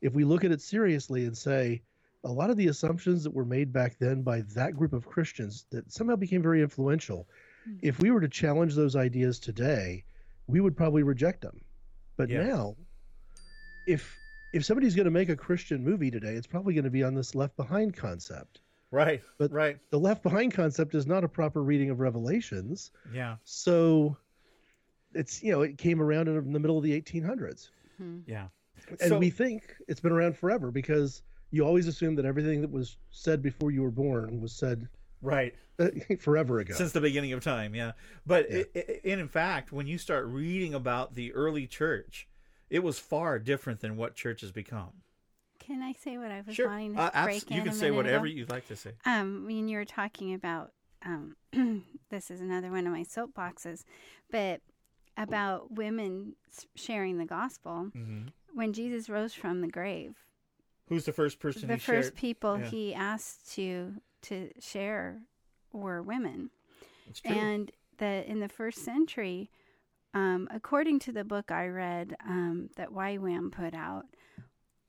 if we look at it seriously and say, a lot of the assumptions that were made back then by that group of Christians that somehow became very influential hmm. if we were to challenge those ideas today, we would probably reject them. But
Yeah.
now, if if somebody's going to make a Christian movie today, it's probably going to be on this Left Behind concept.
Right.
But
right.
the Left Behind concept is not a proper reading of Revelations.
Yeah.
So it's you know it came around in the middle of the 1800s,
Yeah.
and
So-
we think it's been around forever because you always assume that everything that was said before you were born was said
Right.
forever ago.
Since the beginning of time, yeah. But i i and in fact, when you start reading about the early church, it was far different than what church has become.
Can I say what I was
Sure.
wanting to
Uh, abs-
break
you can
a
say whatever
ago?
you'd like to say.
Um, when you were talking about, um, this is another one of my soapboxes, but about women sharing the gospel.
Mhm.
When Jesus rose from the grave,
Who's the first person
the
he
first
shared?
people
Yeah.
he asked to to share were women. And that in the first century, um, according to the book I read um, that YWAM put out,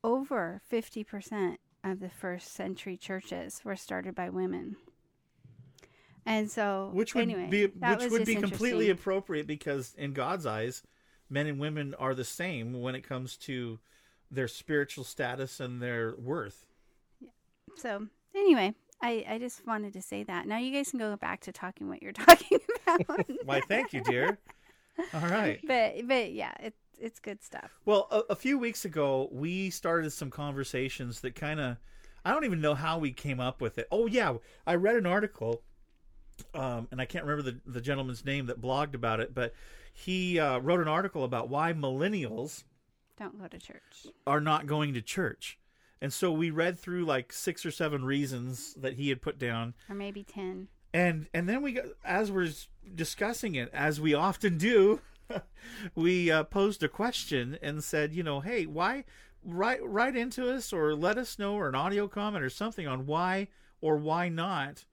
over fifty percent of the first century churches were started by women. And so,
which would
anyway,
be which would be completely appropriate because in God's eyes, men and women are the same when it comes to their spiritual status and their worth. Yeah.
So anyway, I, I just wanted to say that. Now you guys can go back to talking what you're talking about.
Why, thank you, dear. All right.
But but yeah, it, it's good stuff.
Well, a, a few weeks ago, we started some conversations that kind of, I don't even know how we came up with it. Oh, yeah. I read an article, um, and I can't remember the, the gentleman's name that blogged about it, but he uh, wrote an article about why millennials
Don't go to church.
are not going to church. And so we read through like six or seven reasons that he had put down.
Or maybe ten.
And and then we got as we're discussing it, as we often do, we uh, posed a question and said, you know, hey, why write write into us or let us know or an audio comment or something on why or why not,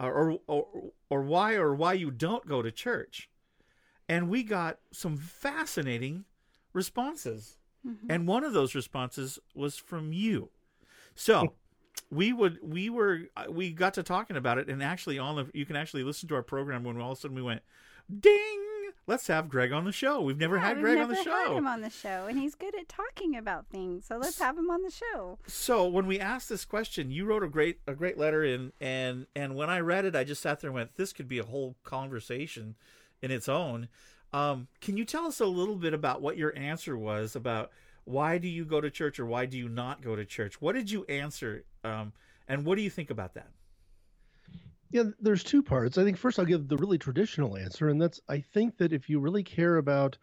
or or or, why or why you don't go to church, and we got some fascinating responses, and one of those responses was from you. So we would we were uh, we got to talking about it and actually on the you can actually listen to our program when all of a sudden we went ding let's have greg on the show. We've never
Yeah,
had
we've
greg
never
on the
Had
show.
him on the show, and he's good at talking about things. So let's have him on the show.
so when we asked this question you wrote a great a great letter in and and when i read it i just sat there and went this could be a whole conversation in its own. Um, can you tell us a little bit about what your answer was about why do you go to church or why do you not go to church? What did you answer um, and what do you think about that
Yeah, there's two parts. I think first I'll give the really traditional answer, and that's I think that if you really care about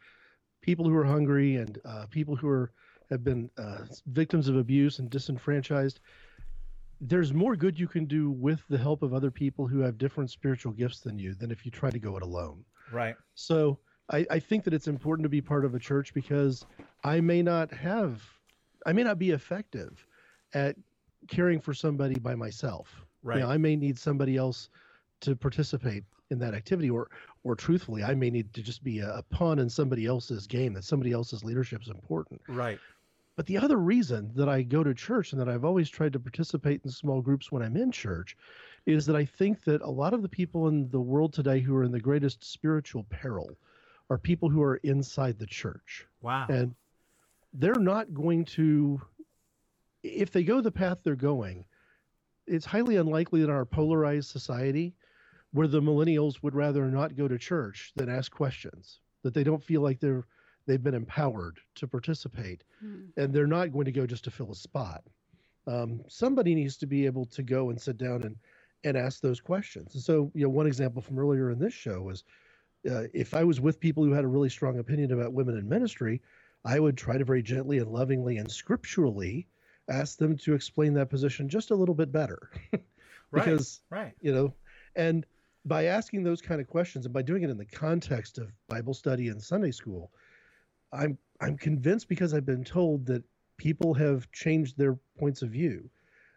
people who are hungry and uh, people who are have been uh, victims of abuse and disenfranchised, there's more good you can do with the help of other people who have different spiritual gifts than you than if you try to go it alone.
right
So I, I think that it's important to be part of a church because I may not have, I may not be effective at caring for somebody by myself. You
Right.
know, I may need somebody else to participate in that activity, or, or truthfully, I may need to just be a, a pawn in somebody else's game. That somebody else's leadership is important.
right
But the other reason that I go to church and that I've always tried to participate in small groups when I'm in church is that I think that a lot of the people in the world today who are in the greatest spiritual peril are people who are inside the church.
wow
And they're not going to, if they go the path they're going, it's highly unlikely in our polarized society where the millennials would rather not go to church than ask questions, that they don't feel like they're they've been empowered to participate and they're not going to go just to fill a spot. Um, somebody needs to be able to go and sit down and and ask those questions. And so, you know, one example from earlier in this show was uh, if I was with people who had a really strong opinion about women in ministry, I would try to very gently and lovingly and scripturally ask them to explain that position just a little bit better.
Right,
because,
right.
you know, and by asking those kind of questions and by doing it in the context of Bible study and Sunday school, I'm I'm convinced because I've been told that people have changed their points of view.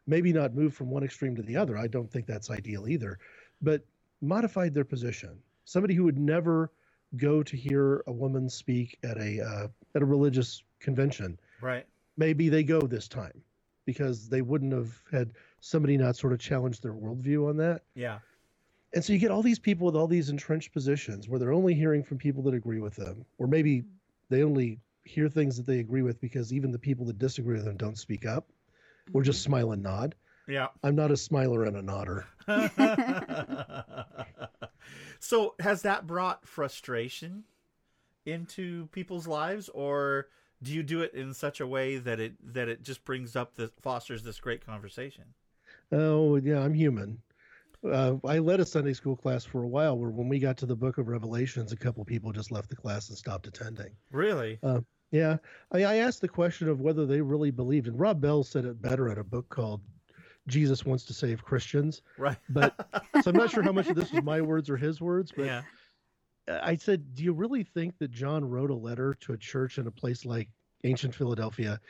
Maybe not moved from one extreme to the other. I don't think that's ideal either, but modified their position. Somebody who would never go to hear a woman speak at a uh, at a religious convention,
right
maybe they go this time because they wouldn't have had somebody not sort of challenge their worldview on that.
yeah
And so you get all these people with all these entrenched positions where they're only hearing from people that agree with them, or maybe they only hear things that they agree with because even the people that disagree with them don't speak up or just mm-hmm. smile and nod.
Yeah.
I'm not a smiler and a nodder.
so has that brought frustration into people's lives or do you do it in such a way that it that it just brings up the fosters this great conversation?
Oh, yeah, I'm human. Uh, I led a Sunday school class for a while where when we got to the book of Revelations, a couple people just left the class and stopped attending.
Really?
Uh, yeah. I, I asked the question of whether they really believed, and Rob Bell said it better in a book called Jesus Wants to Save Christians.
Right.
But so I'm not sure how much of this was my words or his words, but
yeah.
I said, Do you really think that John wrote a letter to a church in a place like ancient Philadelphia?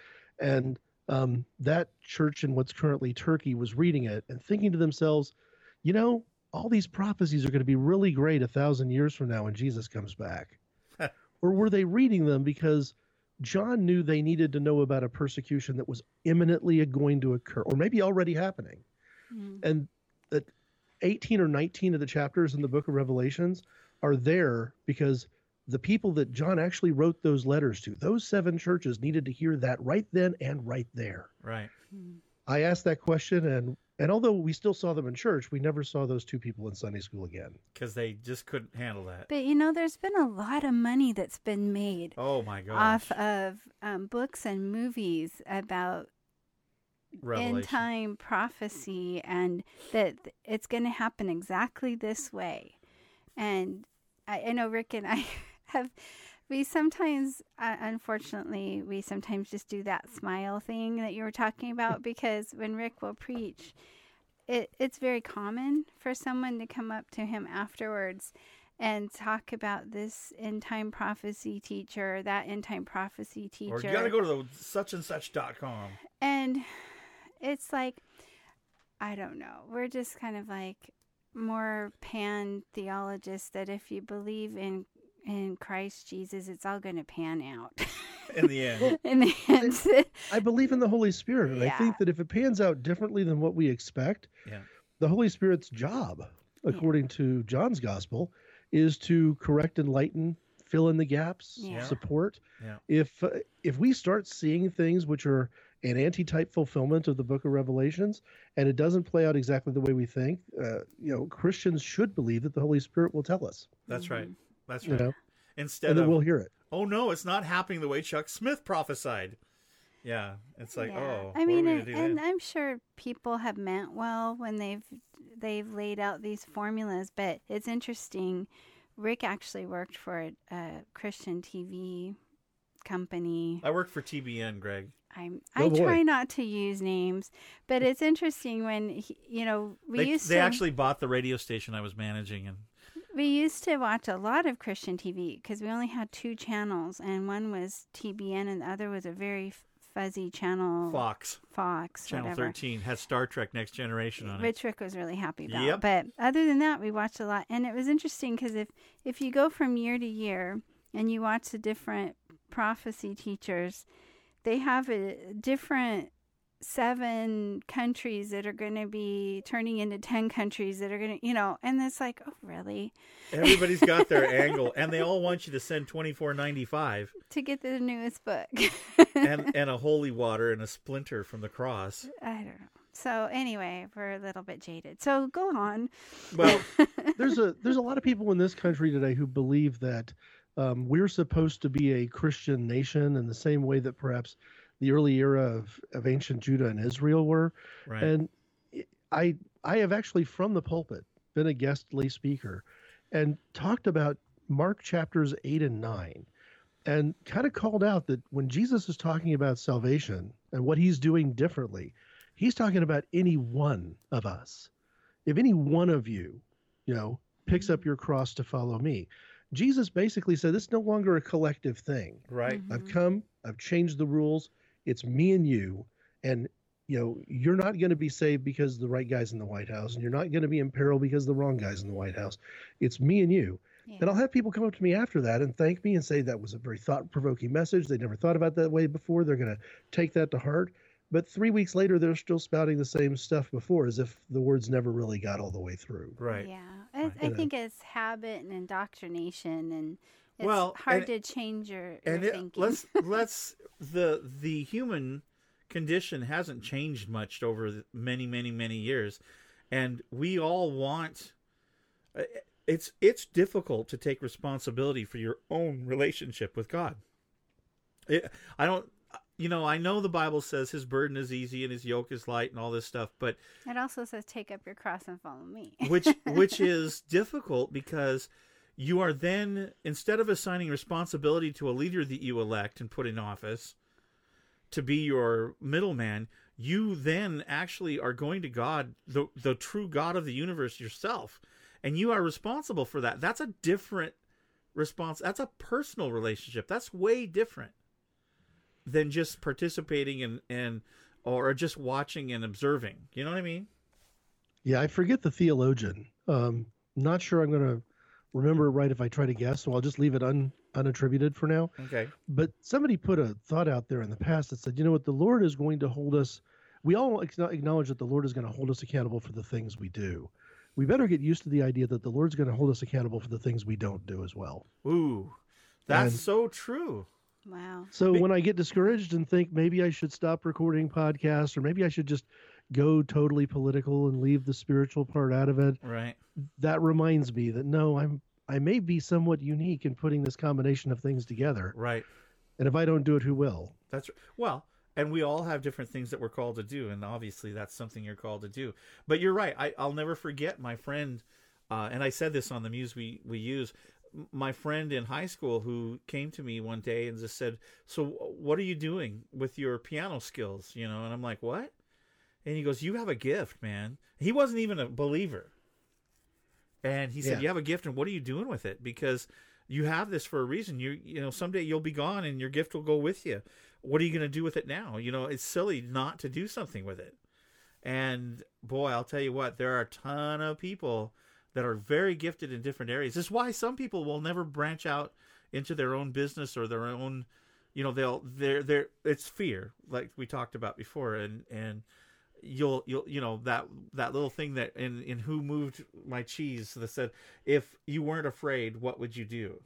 And um, that church in what's currently Turkey was reading it and thinking to themselves, you know, all these prophecies are going to be really great a thousand years from now when Jesus comes back. or were they reading them because John knew they needed to know about a persecution that was imminently going to occur, or maybe already happening? And that 18 or 19 of the chapters in the book of Revelations are there because the people that John actually wrote those letters to, those seven churches needed to hear that right then and right there.
Right.
I asked that question and and although we still saw them in church, we never saw those two people in Sunday school again.
Because they just couldn't handle that.
But you know, there's been a lot of money that's been made
Oh my gosh.
off of um, books and movies about
Revelation.
end time prophecy and that it's going to happen exactly this way. And I, I know Rick and I have, we sometimes, uh, unfortunately, we sometimes just do that smile thing that you were talking about because when Rick will preach, it, it's very common for someone to come up to him afterwards and talk about this end time prophecy teacher, that end time prophecy teacher.
Or you got to go to the such and such dot com.
And it's like, I don't know. We're just kind of like more pan theologists that if you believe in in Christ Jesus, it's all going to pan out.
In the end.
in the end.
I believe in the Holy Spirit, and I think that if it pans out differently than what we expect,
Yeah.
the Holy Spirit's job, according to John's gospel, is to correct, enlighten, fill in the gaps,
Yeah.
support.
Yeah.
If uh, if we start seeing things which are an anti-type fulfillment of the Book of Revelations, and it doesn't play out exactly the way we think, uh, you know, Christians should believe that the Holy Spirit will tell us.
That's right. That's
You
right.
know,
Instead
and
of
we'll hear it.
oh no, it's not happening the way Chuck Smith prophesied. Yeah, it's like
Yeah.
oh,
I mean, and, and? I'm sure people have meant well when they've they've laid out these formulas, but it's interesting. Rick actually worked for a, a Christian TV company.
I work for TBN, Greg.
I'm,
Oh,
I
boy.
try not to use names, but it's interesting when he, you know we
they
used
they
to
actually bought the radio station I was managing, and
we used to watch a lot of Christian TV because we only had two channels, and one was TBN, and the other was a very fuzzy channel.
Fox.
Fox.
Channel
whatever.
13 had Star Trek Next Generation on it.
Which Rick was really happy about.
Yep.
But other than that, we watched a lot, and it was interesting because if if you go from year to year and you watch the different prophecy teachers, they have a different seven countries that are going to be turning into 10 countries that are going to you know and it's like oh really?
Everybody's got their angle, and they all want you to send twenty four ninety five
to get the newest book.
and and a holy water and a splinter from the cross.
i don't know. So anyway we're a little bit jaded. So go on.
Well,
there's a there's a lot of people in this country today who believe that um, we're supposed to be a Christian nation in the same way that perhaps the early era of, of ancient Judah and Israel were.
Right.
And I I have actually from the pulpit been a guest lay speaker and talked about Mark chapters eight and nine and kind of called out that when Jesus is talking about salvation and what he's doing differently, he's talking about any one of us. If any one of you, you know, picks up your cross to follow me, Jesus basically said it's no longer a collective thing.
Right.
I've mm-hmm. come, I've changed the rules. It's me and you. And, you know, you're not going to be saved because the right guy's in the White House, and you're not going to be in peril because the wrong guy's in the White House. It's me and you. And I'll have people come up to me after that and thank me and say that was a very thought provoking message. They never thought about that way before. They're going to take that to heart. But three weeks later they're still spouting the same stuff before, as if the words never really got all the way through.
Right.
Yeah, I, I think it's habit and indoctrination, and it's
Well,
hard
and-
to change your, your
and it,
thinking.
let's let's the the human condition hasn't changed much over the many many many years and we all want uh, it's it's difficult to take responsibility for your own relationship with god it, i don't you know i know the bible says his burden is easy and his yoke is light and all this stuff but
it also says, "Take up your cross and follow me."
which which is difficult because you are then instead of assigning responsibility to a leader that you elect and put in office to be your middleman you then actually are going to god the the true god of the universe yourself and you are responsible for that. That's a different response. That's a personal relationship. That's way different than just participating and and or just watching and observing you know what i mean
Yeah, I forget the theologian. Um, not sure I'm going to remember it right if I try to guess, so I'll just leave it un, unattributed for now.
okay
But somebody put a thought out there in the past that said, you know what, the Lord is going to hold us. We all acknowledge that the Lord is going to hold us accountable for the things we do. We better get used to the idea that the Lord's going to hold us accountable for the things we don't do as well.
Ooh, that's
And-
so true.
Wow.
So when I get discouraged and think maybe I should stop recording podcasts or maybe I should just go totally political and leave the spiritual part out of it,
Right.
that reminds me that no, I'm I may be somewhat unique in putting this combination of things together.
Right.
And if I don't do it, who will?
That's well, and we all have different things that we're called to do, and obviously that's something you're called to do. But you're right. I, I'll never forget my friend, uh, and I said this on the muse we we use. My friend in high school who came to me one day and just said, "So what are you doing with your piano skills?" You know, and I'm like, "What?" And he goes, "You have a gift, man." He wasn't even a believer. And he said,
Yeah.
"You have a gift, and what are you doing with it? Because you have this for a reason. You you know, someday you'll be gone, and your gift will go with you. What are you going to do with it now? You know, it's silly not to do something with it. And boy, I'll tell you what, there are a ton of people that are very gifted in different areas. This is why some people will never branch out into their own business or their own, you know, they'll they're they're it's fear, like we talked about before, and and you'll you'll you know that that little thing that in in who moved my cheese that said if you weren't afraid what would you do?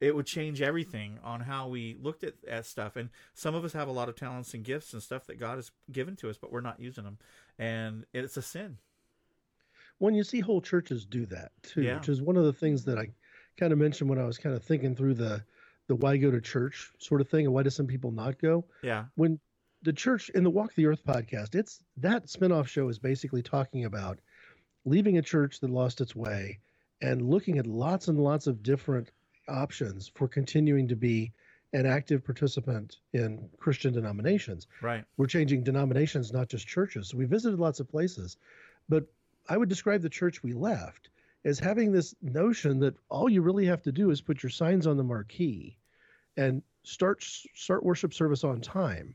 It would change everything on how we looked at, at stuff. And some of us have a lot of talents and gifts and stuff that god has given to us but we're not using them. And it's a sin
When you see whole churches do that too,
Yeah.
which is one of the things that I kind of mentioned when I was kind of thinking through the the why go to church sort of thing and why do some people not go?
yeah
when the church in the Walk the Earth podcast, it's that spinoff show is basically talking about leaving a church that lost its way and looking at lots and lots of different options for continuing to be an active participant in Christian denominations.
right
We're changing denominations, not just churches. So we visited lots of places, but I would describe the church we left as having this notion that all you really have to do is put your signs on the marquee and start start worship service on time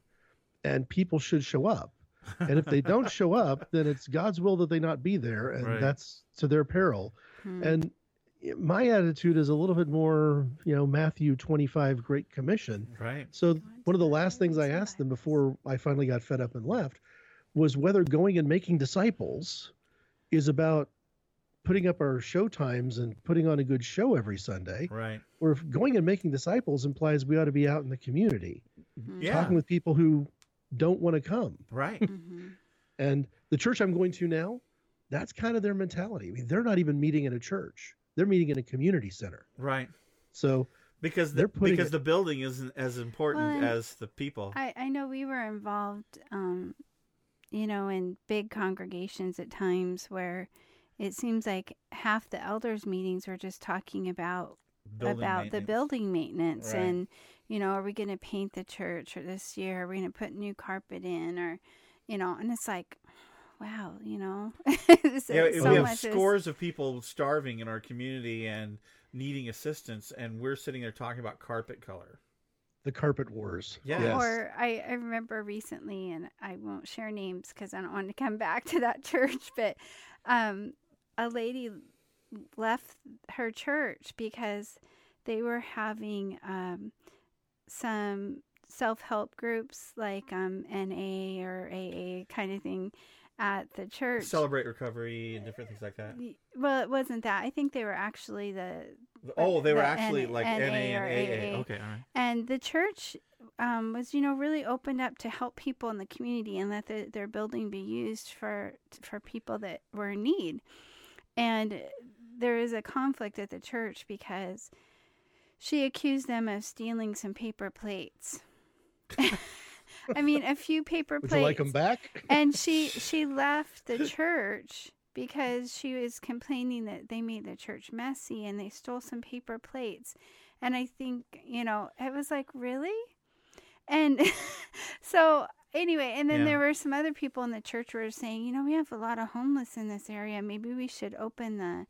and people should show up. And if they don't show up, then it's God's will that they not be there and
Right.
that's to their peril.
Hmm.
And my attitude is a little bit more, you know, Matthew 25 Great Commission.
right
So one of the last things I asked them before I finally got fed up and left was whether going and making disciples is about putting up our show times and putting on a good show every Sunday,
right
or if going and making disciples implies we ought to be out in the community
yeah
talking with people who don't want to come.
right
Mhm.
And the church I'm going to now, that's kind of their mentality. I mean, they're not even meeting in a church; they're meeting in a community center.
right
So
because the,
They're putting
because
it-
the building isn't as important
Well,
as the people
I, I know we were involved, um, you know, in big congregations at times where it seems like half the elders meetings are just talking about
Building
about the building maintenance
Right.
and you know, are we going to paint the church or this year? Are we going to put new carpet in or, you know, and it's like, wow, you know,
yeah,
so
we have
much is-
scores of people starving in our community and needing assistance, and we're sitting there talking about carpet color.
The carpet wars.
Yeah.
Yes.
Or I, I remember recently, and I won't share names because I don't want to come back to that church, but um, a lady left her church because they were having um, some self help groups like um, NA or AA kind of thing at the church.
Celebrate recovery and different things like that.
Well, it wasn't that. I think they were actually the.
Oh, they were
the
actually
N-
like
NA
NA and AA.
AA.
Okay, all right.
And the church um, was, you know, really opened up to help people in the community and let the, their building be used for for people that were in need. And there is a conflict at the church because she accused them of stealing some paper plates. I mean, a few paper
Would
plates.
you like them back?
and she she left the church because she was complaining that they made the church messy and they stole some paper plates. And I think, you know, it was like, really? And so anyway, and then
Yeah.
there were some other people in the church who were saying, you know, we have a lot of homeless in this area. Maybe we should open the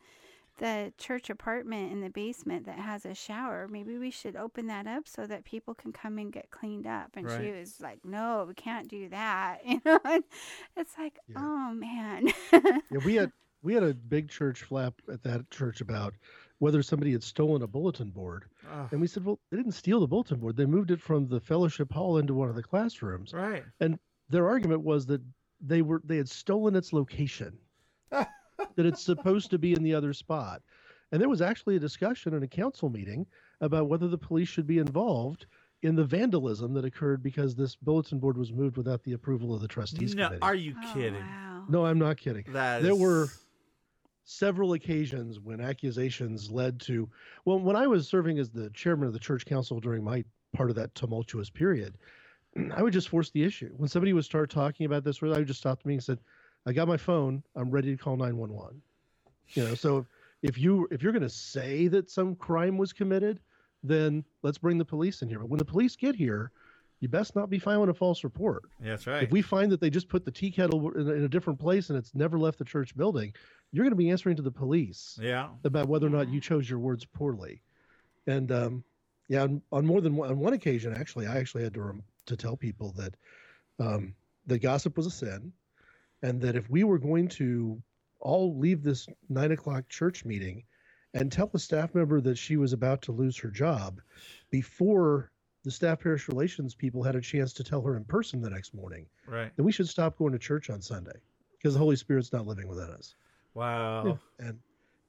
the church apartment in the basement that has a shower. Maybe we should open that up so that people can come and get cleaned up. And she was like, "No, we can't do that." You know, and it's like, oh man.
yeah, we had we had a big church flap at that church about whether somebody had stolen a bulletin board,
Ugh.
and we said, well, they didn't steal the bulletin board. They moved it from the fellowship hall into one of the classrooms.
Right.
And their argument was that they were they had stolen its location, ah. That it's supposed to be in the other spot. And there was actually a discussion in a council meeting about whether the police should be involved in the vandalism that occurred because this bulletin board was moved without the approval of the trustees
No,
committee.
are you oh, kidding?
No, I'm not kidding.
That
there
is-
were several occasions when accusations led to well when I was serving as the chairman of the church council during my part of that tumultuous period, I would just force the issue. When somebody would start talking about this, I would just stop the meeting and said, I got my phone, I'm ready to call 911. You know, so if you if you're gonna say that some crime was committed, then let's bring the police in here. But when the police get here, you best not be filing a false report.
That's right.
If we find that they just put the tea kettle in a, in a different place and it's never left the church building, you're going to be answering to the police
Yeah.
about whether or not you chose your words poorly. And um, yeah, on, on more than one, on one occasion, actually, I actually had to rem- to tell people that um, that gossip was a sin, and that if we were going to all leave this nine o'clock church meeting and tell a staff member that she was about to lose her job before the staff parish relations people had a chance to tell her in person the next morning,
Right.
then we should stop going to church on Sunday because the Holy Spirit's not living within us.
Wow.
And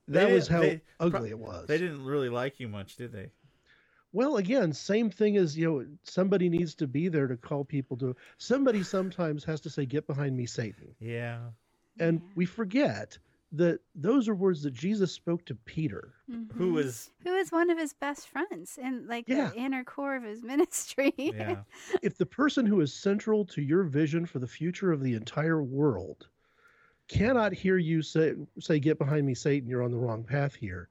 They
that was how
they-
ugly
pro-
it was.
They didn't really like you much, did they?
Well, again, same thing as you know, somebody needs to be there to call people to. Somebody sometimes has to say, "Get behind me, Satan,"
Yeah.
and we forget that those are words that Jesus spoke to Peter. Mm-hmm.
Who was
who is one of his best friends and like
Yeah.
the inner core of his ministry.
Yeah.
if the person who is central to your vision for the future of the entire world cannot hear you say say get behind me satan you're on the wrong path here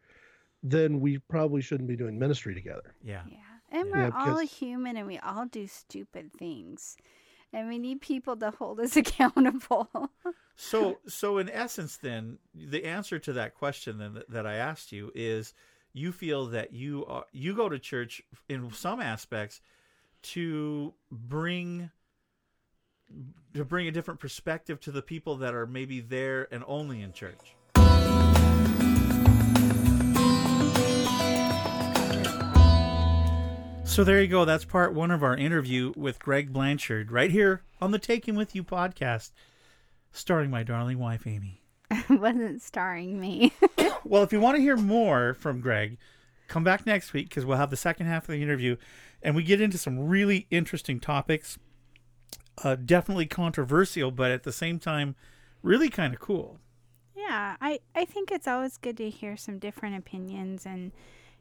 then we probably shouldn't be doing ministry together
Yeah. Yeah.
And
Yeah,
we're all human and we all do stupid things. And we need people to hold us accountable.
So, so in essence, then the answer to that question then that, that I asked you is, you feel that you are you go to church in some aspects to bring to bring a different perspective to the people that are maybe there and only in church. So there you go. That's part one of our interview with Greg Blanchard right here on the Take Him With You podcast, starring my darling wife, Amy.
wasn't starring me.
Well, if you want to hear more from Greg, come back next week because we'll have the second half of the interview and we get into some really interesting topics. Uh, definitely controversial, but at the same time, really kind of cool.
yeah, I, I think it's always good to hear some different opinions and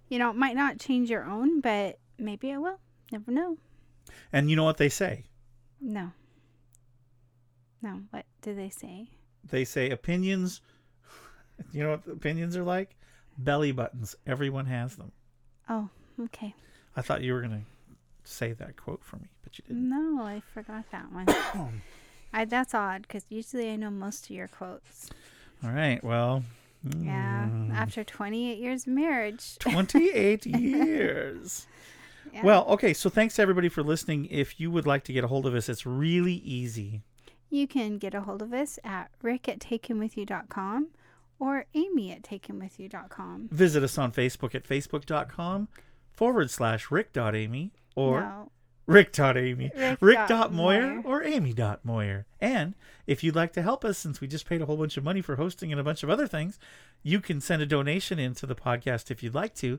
you know, it might not change your own, but maybe I will. Never know.
And you know what they say?
No. No, what do they say?
They say opinions. You know what opinions are like? Belly buttons. Everyone has them.
Oh, okay.
I thought you were going to say that quote for me, but you didn't.
No, I forgot that one. I, that's odd because usually I know most of your quotes.
All right. Well,
Yeah,
mm,
after 28 years of marriage.
28 years.
Yeah.
Well, okay. So thanks everybody for listening. If you would like to get a hold of us, it's really easy.
You can get a hold of us at rick at takehimwithyou.com or amy at takehimwithyou.com.
Visit us on Facebook at facebook.com forward slash rick.amy or
no,
Rick.Amy.
Rick
Rick
dot
Moyer
Moyer.
or Amy dot Moyer. And if you'd like to help us, since we just paid a whole bunch of money for hosting and a bunch of other things, you can send a donation into the podcast if you'd like to.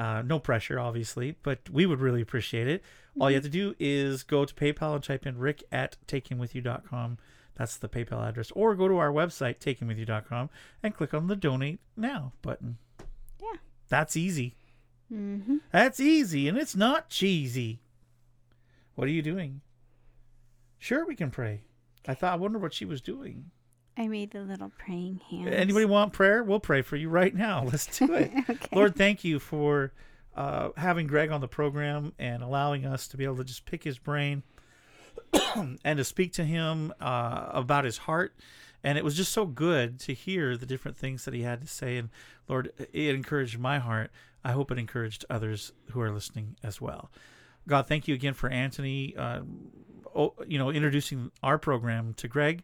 Uh, no pressure, obviously, but we would really appreciate it. All you have to do is go to PayPal and type in rick at takehimwithyou.com. That's the PayPal address. Or go to our website, takehimwithyou.com, and click on the donate now button.
Yeah.
That's easy.
Mm-hmm.
That's easy, and it's not cheesy. What are you doing? Sure, we can pray. I thought. I wonder what she was doing.
I made the little praying hands.
Anybody want prayer? We'll pray for you right now. Let's do it. okay. Lord, thank you for uh, having Greg on the program and allowing us to be able to just pick his brain and to speak to him uh, about his heart. And it was just so good to hear the different things that he had to say. And Lord, it encouraged my heart. I hope it encouraged others who are listening as well. God, thank you again for Anthony, uh, you know, introducing our program to Greg,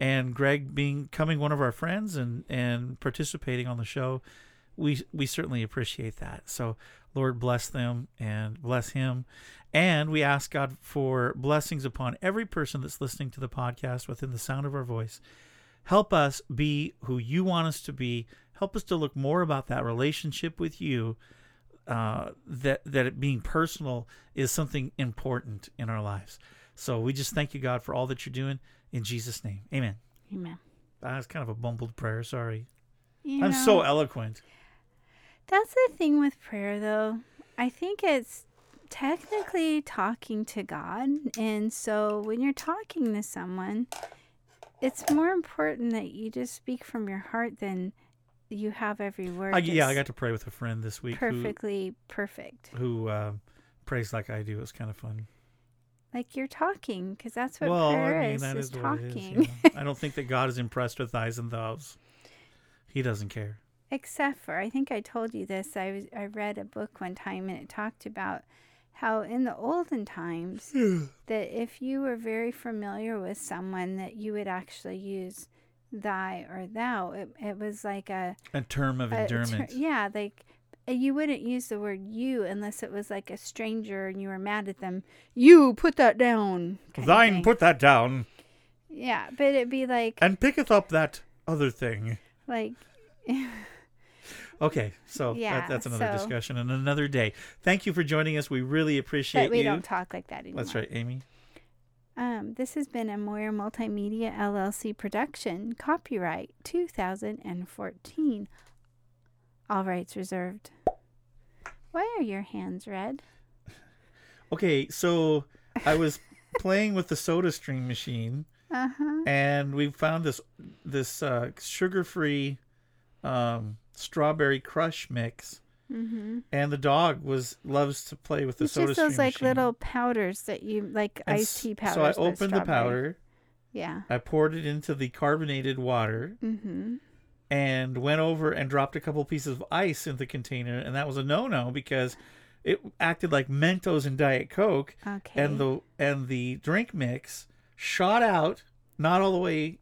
and Greg being becoming one of our friends and and participating on the show. We we certainly appreciate that. So Lord bless them and bless him, and we ask God for blessings upon every person that's listening to the podcast within the sound of our voice. Help us be who you want us to be. Help us to look more about that relationship with you uh, that that it being personal is something important in our lives. So we just thank you, God, for all that you're doing in Jesus' name. Amen.
Amen.
That's kind of a bumbled prayer. Sorry.
You
I'm so eloquent.
That's the thing with prayer, though. I think it's technically talking to God. And so when you're talking to someone, it's more important that you just speak from your heart than you have every word.
I, yeah, I got to pray with a friend this week who-
perfectly perfect.
who, uh, prays like I do. It was kind of fun.
Like you're talking, because that's what
well,
prayer
I mean,
is, is
is what it is.
talking.
you know. I don't think that God is impressed with thys and thous. He doesn't care.
Except for, I think I told you this. I was I read a book one time and it talked about how in the olden times that if you were very familiar with someone that you would actually use thy or thou. It, it was like a
A term of
a ter-
endearment.
yeah, like you wouldn't use the word you unless it was like a stranger and you were mad at them. You put that down.
Thine put that down
Yeah, but it'd be like
and picketh up that other thing.
like
Okay, so that-
Yeah,
that's another
so-
discussion and another day. Thank you for joining us. We really appreciate
but we
you.
don't talk like that anymore.
That's right, Amy.
Um, this has been a Moyer Multimedia LLC production, copyright 2014. All rights reserved. Why are your hands red?
Okay, so I was playing with the Soda Stream machine,
Uh huh.
and we found this this uh, sugar-free um, strawberry crush mix,
Mm-hmm.
and the dog was loves to play with the
It's
Soda
just those like
machine.
little powders that you like
And
iced tea powders.
So I opened the powder.
Yeah.
I poured it into the carbonated water
Mm-hmm.
And went over and dropped a couple pieces of ice in the container, and that was a no-no because it acted like Mentos and Diet Coke,
Okay.
and the and the drink mix shot out, not all the way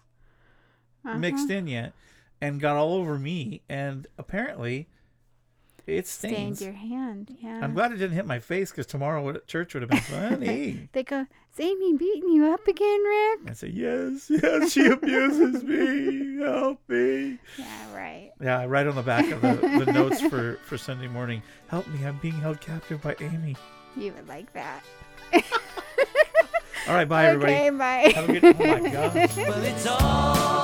mixed
Uh-huh.
in yet, and got all over me, and apparently it
Stained
stains.
your hand. Yeah.
I'm glad it didn't hit my face because tomorrow would- at church would have been funny.
They go, is Amy beating you up again, Rick?
I say, yes, yes, she abuses me. Help me.
Yeah, right.
Yeah, right on the back of the, the notes for, for Sunday morning. Help me, I'm being held captive by Amy.
You would like that.
All right, bye, everybody.
Okay, bye.
Have a good, oh my God.
Well, it's alright.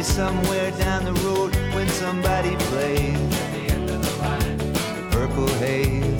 be somewhere down the road when somebody plays at the
end of the line the purple haze.